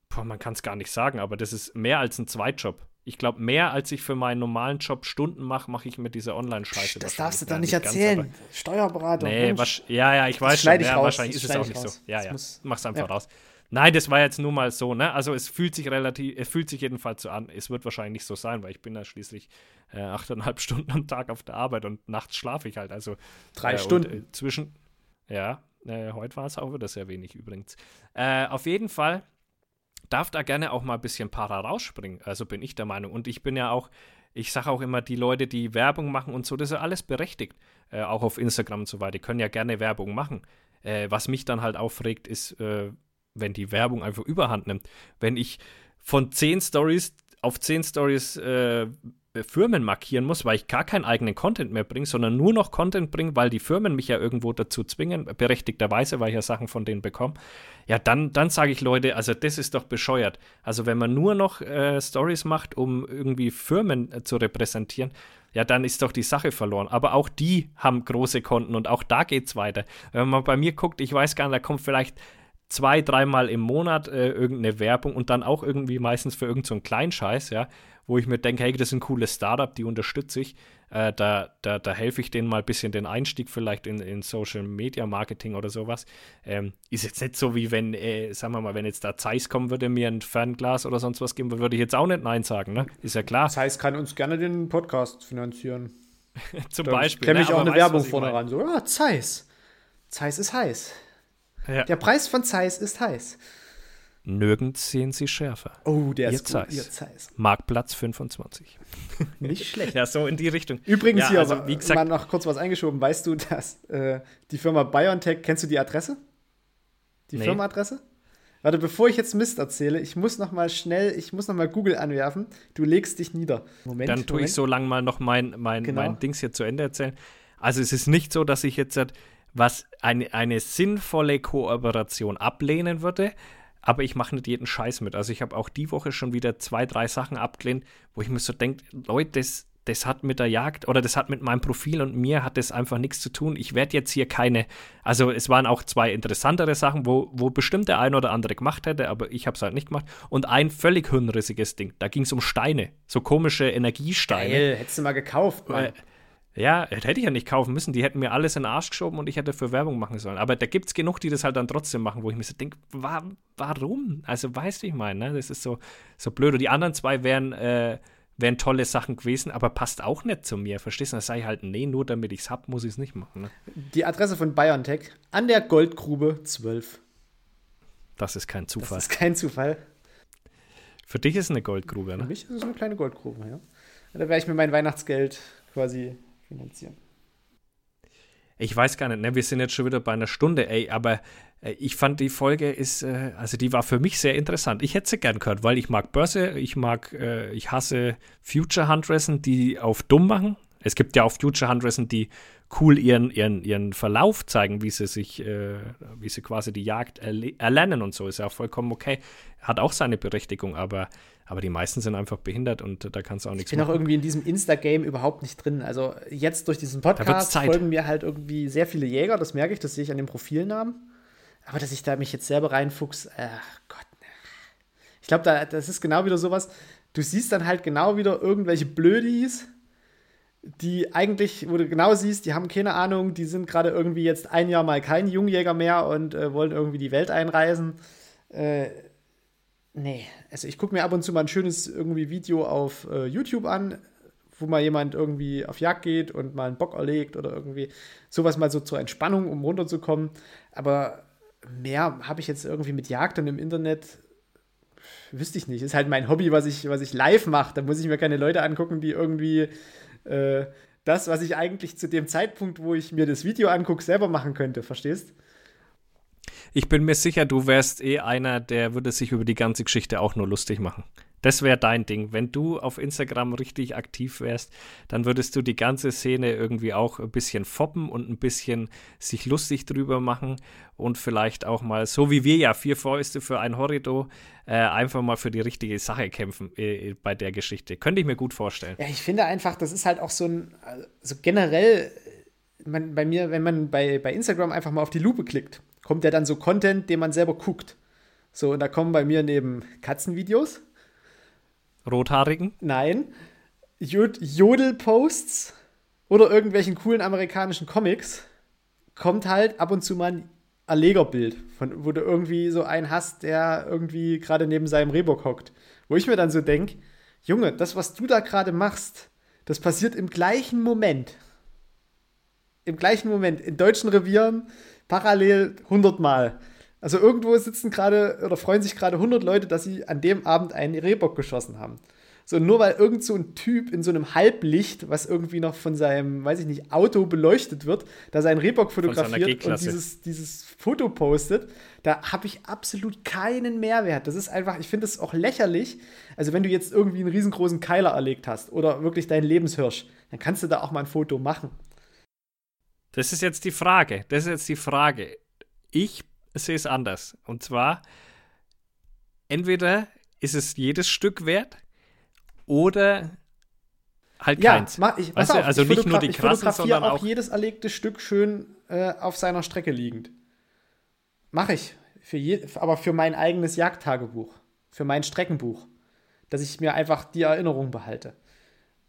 boah, man kann es gar nicht sagen, aber das ist mehr als ein Zweitjob. Ich glaube, mehr als ich für meinen normalen Job Stunden mache, mache ich mit dieser Online-Scheiße. Das darfst du doch nicht erzählen. Ganz, Steuerberatung. Nee, ja, ja, ich weiß schon. Ja, wahrscheinlich ist es auch nicht raus. so. Ja, ja. Mach's einfach ja. raus. Nein, das war jetzt nur mal so, ne? Also es fühlt sich relativ, es fühlt sich jedenfalls so an. Es wird wahrscheinlich nicht so sein, weil ich bin ja schließlich äh, achteinhalb Stunden am Tag auf der Arbeit und nachts schlafe ich halt. Also drei äh, Stunden. Und, äh, zwischen, ja, äh, heute war es auch wieder sehr wenig übrigens. Äh, auf jeden Fall darf da gerne auch mal ein bisschen para rausspringen. Also bin ich der Meinung. Und ich bin ja auch, ich sage auch immer, die Leute, die Werbung machen und so, das ist ja alles berechtigt. Äh, auch auf Instagram und so weiter. Die können ja gerne Werbung machen. Äh, was mich dann halt aufregt, ist, äh, wenn die Werbung einfach überhand nimmt. Wenn ich von zehn Stories auf zehn Stories äh, Firmen markieren muss, weil ich gar keinen eigenen Content mehr bringe, sondern nur noch Content bringe, weil die Firmen mich ja irgendwo dazu zwingen, berechtigterweise, weil ich ja Sachen von denen bekomme, ja, dann, dann sage ich Leute, also das ist doch bescheuert. Also wenn man nur noch äh, Stories macht, um irgendwie Firmen äh, zu repräsentieren, ja, dann ist doch die Sache verloren. Aber auch die haben große Konten und auch da geht es weiter. Wenn man bei mir guckt, ich weiß gar nicht, da kommt vielleicht zwei, dreimal im Monat äh, irgendeine Werbung und dann auch irgendwie meistens für irgendeinen so Kleinscheiß, ja wo ich mir denke, hey, das ist ein cooles Startup, die unterstütze ich. Äh, da da, da helfe ich denen mal ein bisschen den Einstieg vielleicht in, in Social Media Marketing oder sowas. Ähm, ist jetzt nicht so, wie wenn, äh, sagen wir mal, wenn jetzt da Zeiss kommen würde, mir ein Fernglas oder sonst was geben, würde ich jetzt auch nicht Nein sagen, ne? Ist ja klar. Zeiss kann uns gerne den Podcast finanzieren. Zum da Beispiel. Kenne ich ne? auch eine Werbung vorne ran. So, ja, Zeiss. Zeiss ist heiß. Ja. Der Preis von Zeiss ist heiß. Nirgends sehen sie schärfer. Oh, der ihr ist gut, ihr Zeiss. Marktplatz 25. Nicht schlecht. ja, so in die Richtung. Übrigens ja, hier, also, wie gesagt, mal noch kurz was eingeschoben. Weißt du, dass äh, die Firma BioNTech, kennst du die Adresse? Die nee. Firmenadresse? Warte, bevor ich jetzt Mist erzähle, ich muss noch mal schnell, ich muss noch mal Google anwerfen. Du legst dich nieder. Moment. Dann tue Moment. ich so lange mal noch mein, mein, genau. mein Dings hier zu Ende erzählen. Also es ist nicht so, dass ich jetzt was eine, eine sinnvolle Kooperation ablehnen würde, aber ich mache nicht jeden Scheiß mit. Also ich habe auch die Woche schon wieder zwei, drei Sachen abgelehnt, wo ich mir so denke, Leute, das, das hat mit der Jagd oder das hat mit meinem Profil und mir hat das einfach nichts zu tun. Ich werde jetzt hier keine, also es waren auch zwei interessantere Sachen, wo, wo bestimmt der ein oder andere gemacht hätte, aber ich habe es halt nicht gemacht. Und ein völlig hirnrissiges Ding, da ging es um Steine, so komische Energiesteine. Geil, hättest du mal gekauft, Mann. Äh, ja, hätte ich ja nicht kaufen müssen. Die hätten mir alles in den Arsch geschoben und ich hätte für Werbung machen sollen. Aber da gibt es genug, die das halt dann trotzdem machen, wo ich mir so denke, wa warum? Also, weißt du, ich meine, ne? das ist so, so blöd. Und die anderen zwei wären, äh, wären tolle Sachen gewesen, aber passt auch nicht zu mir. Verstehst du? Da sage ich halt, nee, nur damit ich es habe, muss ich es nicht machen. Ne? Die Adresse von BioNTech an der Goldgrube 12. Das ist kein Zufall. Das ist kein Zufall. Für dich ist es eine Goldgrube, ne? Für mich ist es eine kleine Goldgrube, ja. Da werde ich mir mein Weihnachtsgeld quasi finanzieren. Ich weiß gar nicht, ne? wir sind jetzt schon wieder bei einer Stunde, ey, aber äh, ich fand die Folge ist, äh, also die war für mich sehr interessant. Ich hätte sie gern gehört, weil ich mag Börse, ich mag, äh, ich hasse Future Huntressing, die auf dumm machen. Es gibt ja auch Future Huntressing, die cool ihren, ihren, ihren Verlauf zeigen, wie sie sich, äh, wie sie quasi die Jagd erlernen und so. Ist ja auch vollkommen okay. Hat auch seine Berechtigung, aber aber die meisten sind einfach behindert und da kannst du auch nichts machen. Ich bin auch irgendwie in diesem Insta-Game überhaupt nicht drin. Also jetzt durch diesen Podcast folgen mir halt irgendwie sehr viele Jäger, das merke ich, das sehe ich an den Profilnamen. Aber dass ich da mich jetzt selber reinfuchs, ach Gott. Ich glaube, da, das ist genau wieder sowas, du siehst dann halt genau wieder irgendwelche Blödis, die eigentlich, wo du genau siehst, die haben keine Ahnung, die sind gerade irgendwie jetzt ein Jahr mal kein Jungjäger mehr und äh, wollen irgendwie die Welt einreisen. Äh, Nee, also ich gucke mir ab und zu mal ein schönes irgendwie Video auf äh, YouTube an, wo mal jemand irgendwie auf Jagd geht und mal einen Bock erlegt oder irgendwie sowas mal so zur Entspannung, um runterzukommen. Aber mehr habe ich jetzt irgendwie mit Jagd und im Internet wüsste ich nicht. Ist halt mein Hobby, was ich, was ich live mache. Da muss ich mir keine Leute angucken, die irgendwie äh, das, was ich eigentlich zu dem Zeitpunkt, wo ich mir das Video angucke, selber machen könnte. Verstehst? Ich bin mir sicher, du wärst eh einer, der würde sich über die ganze Geschichte auch nur lustig machen. Das wäre dein Ding. Wenn du auf Instagram richtig aktiv wärst, dann würdest du die ganze Szene irgendwie auch ein bisschen foppen und ein bisschen sich lustig drüber machen und vielleicht auch mal, so wie wir ja, vier Fäuste für ein Horrido, äh, einfach mal für die richtige Sache kämpfen äh, bei der Geschichte. Könnte ich mir gut vorstellen. Ja, ich finde einfach, das ist halt auch so ein, also generell, man, bei mir, wenn man bei, bei Instagram einfach mal auf die Lupe klickt, kommt ja dann so Content, den man selber guckt. So, und da kommen bei mir neben Katzenvideos, Rothaarigen? Nein. Jod Jodel-Posts oder irgendwelchen coolen amerikanischen Comics kommt halt ab und zu mal ein Erlegerbild, von, wo du irgendwie so einen hast, der irgendwie gerade neben seinem Rehbock hockt. Wo ich mir dann so denke, Junge, das, was du da gerade machst, das passiert im gleichen Moment. Im gleichen Moment. In deutschen Revieren parallel 100 Mal. Also irgendwo sitzen gerade oder freuen sich gerade 100 Leute, dass sie an dem Abend einen Rehbock geschossen haben. So, nur weil irgend so ein Typ in so einem Halblicht, was irgendwie noch von seinem, weiß ich nicht, Auto beleuchtet wird, da seinen Rehbock fotografiert und dieses, dieses Foto postet, da habe ich absolut keinen Mehrwert. Das ist einfach, ich finde es auch lächerlich. Also, wenn du jetzt irgendwie einen riesengroßen Keiler erlegt hast oder wirklich deinen Lebenshirsch, dann kannst du da auch mal ein Foto machen. Das ist jetzt die Frage. Das ist jetzt die Frage. Ich sehe es anders. Und zwar, entweder ist es jedes Stück wert oder halt ja, keins. Mach, ich, weißt du, auf, also ich nicht nur die krassen, sondern auch, auch jedes erlegte Stück schön äh, auf seiner Strecke liegend. Mache ich. Für je, aber für mein eigenes Jagdtagebuch. Für mein Streckenbuch. Dass ich mir einfach die Erinnerung behalte.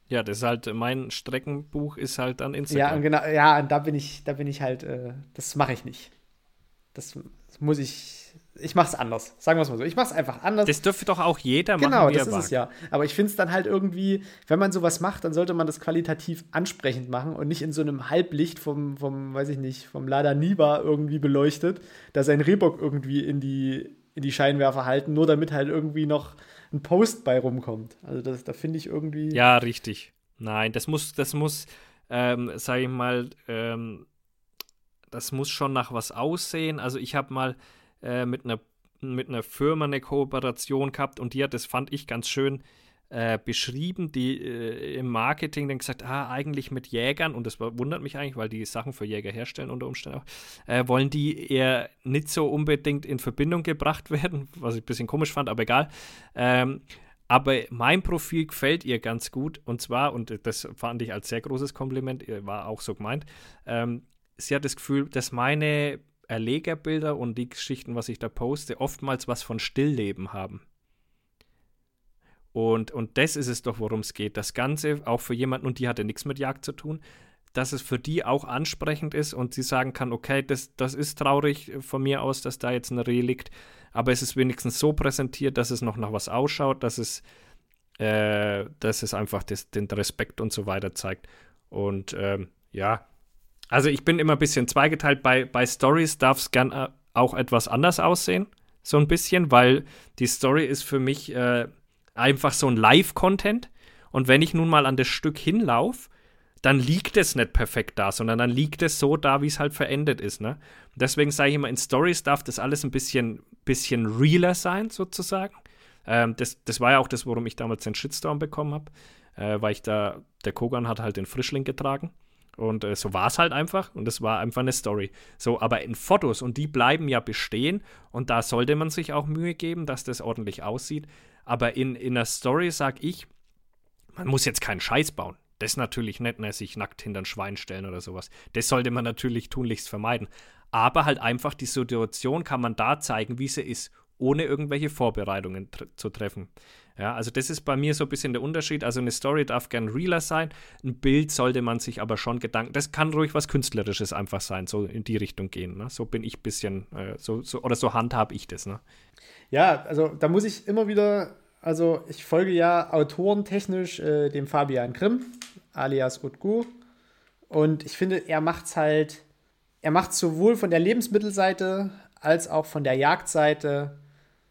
Ja, das ist halt, mein Streckenbuch ist halt an Instagram. Ja, und genau, ja, und da bin ich, da bin ich halt, äh, das mache ich nicht. Das, das muss ich. Ich mache es anders. Sagen wir es mal so. Ich mache es einfach anders. Das dürfte doch auch jeder genau, machen. Genau, das ist mag. es ja. Aber ich finde es dann halt irgendwie, wenn man sowas macht, dann sollte man das qualitativ ansprechend machen und nicht in so einem Halblicht vom, vom weiß ich nicht, vom Lada Niva irgendwie beleuchtet, da sein Rehbock irgendwie in die, in die Scheinwerfer halten, nur damit halt irgendwie noch ein Post bei rumkommt. Also das, da finde ich irgendwie. Ja, richtig. Nein, das muss, das muss, ähm, sag ich mal, ähm, das muss schon nach was aussehen. Also ich habe mal äh, mit einer mit einer Firma eine Kooperation gehabt und die hat, das fand ich ganz schön äh, beschrieben, die äh, im Marketing dann gesagt, ah, eigentlich mit Jägern, und das wundert mich eigentlich, weil die Sachen für Jäger herstellen unter Umständen auch, äh, wollen die eher nicht so unbedingt in Verbindung gebracht werden, was ich ein bisschen komisch fand, aber egal. Ähm, aber mein Profil gefällt ihr ganz gut und zwar, und das fand ich als sehr großes Kompliment, war auch so gemeint, ähm, sie hat das Gefühl, dass meine Erlegerbilder und die Geschichten, was ich da poste, oftmals was von Stillleben haben. Und, und das ist es doch, worum es geht. Das Ganze, auch für jemanden, und die hatte nichts mit Jagd zu tun, dass es für die auch ansprechend ist und sie sagen kann, okay, das, das ist traurig von mir aus, dass da jetzt ein Reh liegt, aber es ist wenigstens so präsentiert, dass es noch nach was ausschaut, dass es, äh, dass es einfach das, den Respekt und so weiter zeigt. Und ähm, ja, also ich bin immer ein bisschen zweigeteilt. Bei, bei Stories darf es gern äh, auch etwas anders aussehen. So ein bisschen, weil die Story ist für mich äh, einfach so ein Live-Content. Und wenn ich nun mal an das Stück hinlaufe, dann liegt es nicht perfekt da, sondern dann liegt es so da, wie es halt verendet ist. Ne? Deswegen sage ich immer, in Stories darf das alles ein bisschen, bisschen realer sein, sozusagen. Ähm, das, das war ja auch das, worum ich damals den Shitstorm bekommen habe, äh, weil ich da, der Kogan hat halt den Frischling getragen. Und äh, so war es halt einfach und es war einfach eine Story. So, aber in Fotos und die bleiben ja bestehen und da sollte man sich auch Mühe geben, dass das ordentlich aussieht. Aber in, in einer Story sag ich, man muss jetzt keinen Scheiß bauen. Das natürlich nicht, ne, sich nackt hinter ein Schwein stellen oder sowas. Das sollte man natürlich tunlichst vermeiden. Aber halt einfach die Situation kann man da zeigen, wie sie ist, ohne irgendwelche Vorbereitungen tr zu treffen. Ja, also das ist bei mir so ein bisschen der Unterschied. Also eine Story darf gern realer sein, ein Bild sollte man sich aber schon Gedanken, das kann ruhig was Künstlerisches einfach sein, so in die Richtung gehen. Ne? So bin ich ein bisschen, äh, so, so, oder so handhab ich das. Ne? Ja, also da muss ich immer wieder, also ich folge ja autorentechnisch äh, dem Fabian Grimm, alias Utgu. Und ich finde, er macht es halt, er macht sowohl von der Lebensmittelseite als auch von der Jagdseite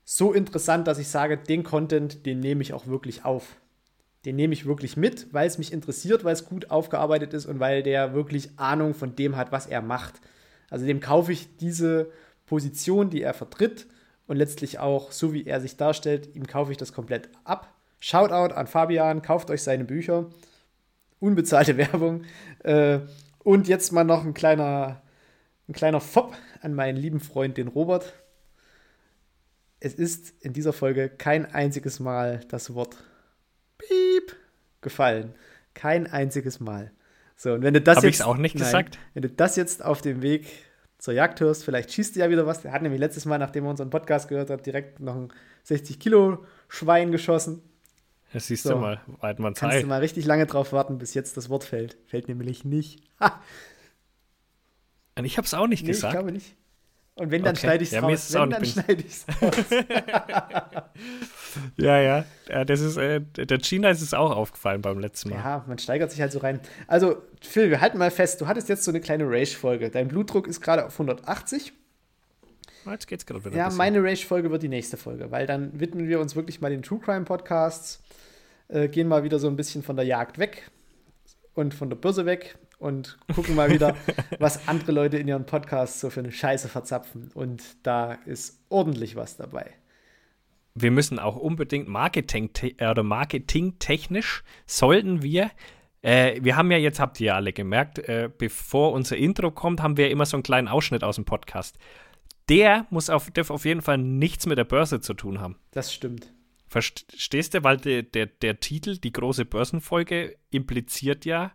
so interessant, dass ich sage, den Content, den nehme ich auch wirklich auf. Den nehme ich wirklich mit, weil es mich interessiert, weil es gut aufgearbeitet ist und weil der wirklich Ahnung von dem hat, was er macht. Also dem kaufe ich diese Position, die er vertritt und letztlich auch, so wie er sich darstellt, ihm kaufe ich das komplett ab. Shoutout an Fabian, kauft euch seine Bücher. Unbezahlte Werbung. Äh, und jetzt mal noch ein kleiner, ein kleiner Fopp an meinen lieben Freund, den Robert. Es ist in dieser Folge kein einziges Mal das Wort Piep gefallen. Kein einziges Mal. So, und wenn du das Hab jetzt. auch nicht nein, gesagt? Wenn du das jetzt auf dem Weg zur Jagd hörst, vielleicht schießt du ja wieder was. Der hat nämlich letztes Mal, nachdem er unseren Podcast gehört hat, direkt noch ein 60-Kilo-Schwein geschossen. Das siehst So. du mal, weit man Kannst du Zeit. mal richtig lange drauf warten, bis jetzt das Wort fällt. Fällt nämlich nicht. Ha, Und ich habe es auch nicht nee, ich gesagt. glaube nicht. Und wenn, dann Okay. schneide ich es Ja, raus. Wenn, dann schneide ich es. Ja, ja. ja das ist, äh, der China ist es auch aufgefallen beim letzten Mal. Ja, man steigert sich halt so rein. Also, Phil, wir halten mal fest, du hattest jetzt so eine kleine Rage-Folge. Dein Blutdruck ist gerade auf 180. Ah, Jetzt geht's gerade wieder. Ja, meine Rage-Folge wird die nächste Folge, weil dann widmen wir uns wirklich mal den True Crime-Podcasts, äh, gehen mal wieder so ein bisschen von der Jagd weg und von der Börse weg und gucken mal wieder, was andere Leute in ihren Podcasts so für eine Scheiße verzapfen. Und da ist ordentlich was dabei. wir müssen auch unbedingt Marketing oder marketingtechnisch sollten wir äh, wir haben ja jetzt, habt ihr ja alle gemerkt, äh, bevor unser Intro kommt, haben wir immer so einen kleinen Ausschnitt aus dem Podcast. Der muss auf, darf auf jeden Fall nichts mit der Börse zu tun haben. Das stimmt. Verstehst du? Weil der, der, der Titel, die große Börsenfolge, impliziert ja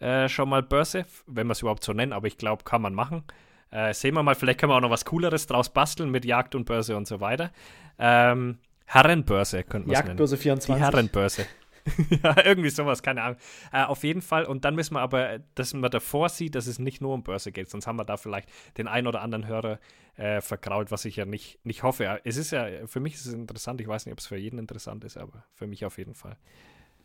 äh, schon mal Börse, wenn wir es überhaupt so nennen, aber ich glaube, kann man machen. Äh, sehen wir mal, vielleicht können wir auch noch was Cooleres draus basteln mit Jagd und Börse und so weiter. Ähm, Herrenbörse könnte man nennen. Jagdbörse Die 24. Herrenbörse. ja, irgendwie sowas, keine Ahnung. Äh, auf jeden Fall, und dann müssen wir aber, dass man davor sieht, dass es nicht nur um Börse geht, sonst haben wir da vielleicht den einen oder anderen Hörer äh, vergrault, was ich ja nicht, nicht hoffe. Es ist ja, für mich ist es interessant, ich weiß nicht, ob es für jeden interessant ist, aber für mich auf jeden Fall.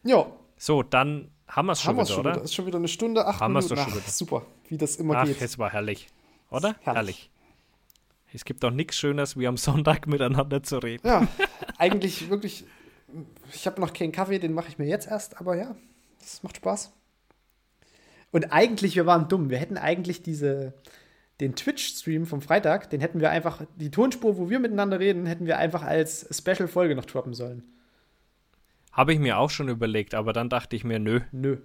Ja, So, dann haben wir es schon haben wieder, schon oder? wieder. Ist schon wieder eine Stunde, acht Haben Minuten. doch schon Ach, wieder. super, wie das immer Ach, geht. es war herrlich. Oder? Herrlich. Herrlich. Es gibt doch nichts Schöneres, wie am Sonntag miteinander zu reden. Ja, eigentlich wirklich. Ich habe noch keinen Kaffee, den mache ich mir jetzt erst, aber ja, das macht Spaß. Und eigentlich, wir waren dumm. Wir hätten eigentlich diese, den Twitch-Stream vom Freitag, den hätten wir einfach, die Tonspur, wo wir miteinander reden, hätten wir einfach als Special-Folge noch droppen sollen. Habe ich mir auch schon überlegt, aber dann dachte ich mir, nö, Nö.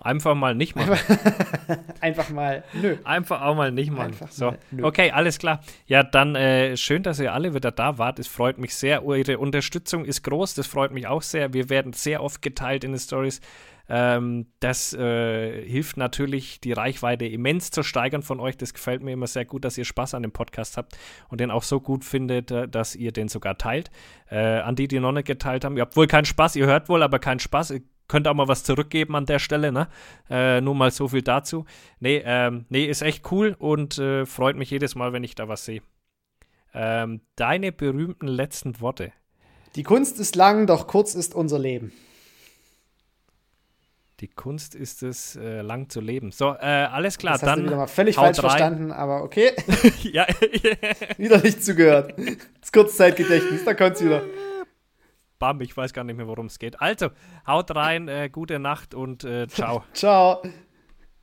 einfach mal nicht machen. Einfach mal, nö. Einfach auch mal nicht machen. Einfach so. mal. Okay, alles klar. Ja, dann äh, schön, dass ihr alle wieder da wart. Es freut mich sehr. Eure Unterstützung ist groß. Das freut mich auch sehr. Wir werden sehr oft geteilt in den Stories. Ähm, das äh, hilft natürlich, die Reichweite immens zu steigern von euch. Das gefällt mir immer sehr gut, dass ihr Spaß an dem Podcast habt und den auch so gut findet, äh, dass ihr den sogar teilt. Äh, an die, die noch nicht geteilt haben, ihr habt wohl keinen Spaß, ihr hört wohl, aber keinen Spaß. Ihr könnt auch mal was zurückgeben an der Stelle, ne? Äh, nur mal so viel dazu. Nee, ähm, nee, ist echt cool und äh, freut mich jedes Mal, wenn ich da was sehe. Ähm, deine berühmten letzten Worte. Die Kunst ist lang, doch kurz ist unser Leben. Die Kunst ist es, äh, lang zu leben. So, äh, alles klar, Das hast dann. du wieder mal völlig falsch rein. verstanden, aber okay. ja, wieder nicht zugehört. Das Kurzzeitgedächtnis, da kommt's wieder. bam, ich weiß gar nicht mehr, worum es geht. Also, haut rein, äh, gute Nacht und äh, ciao. Ciao.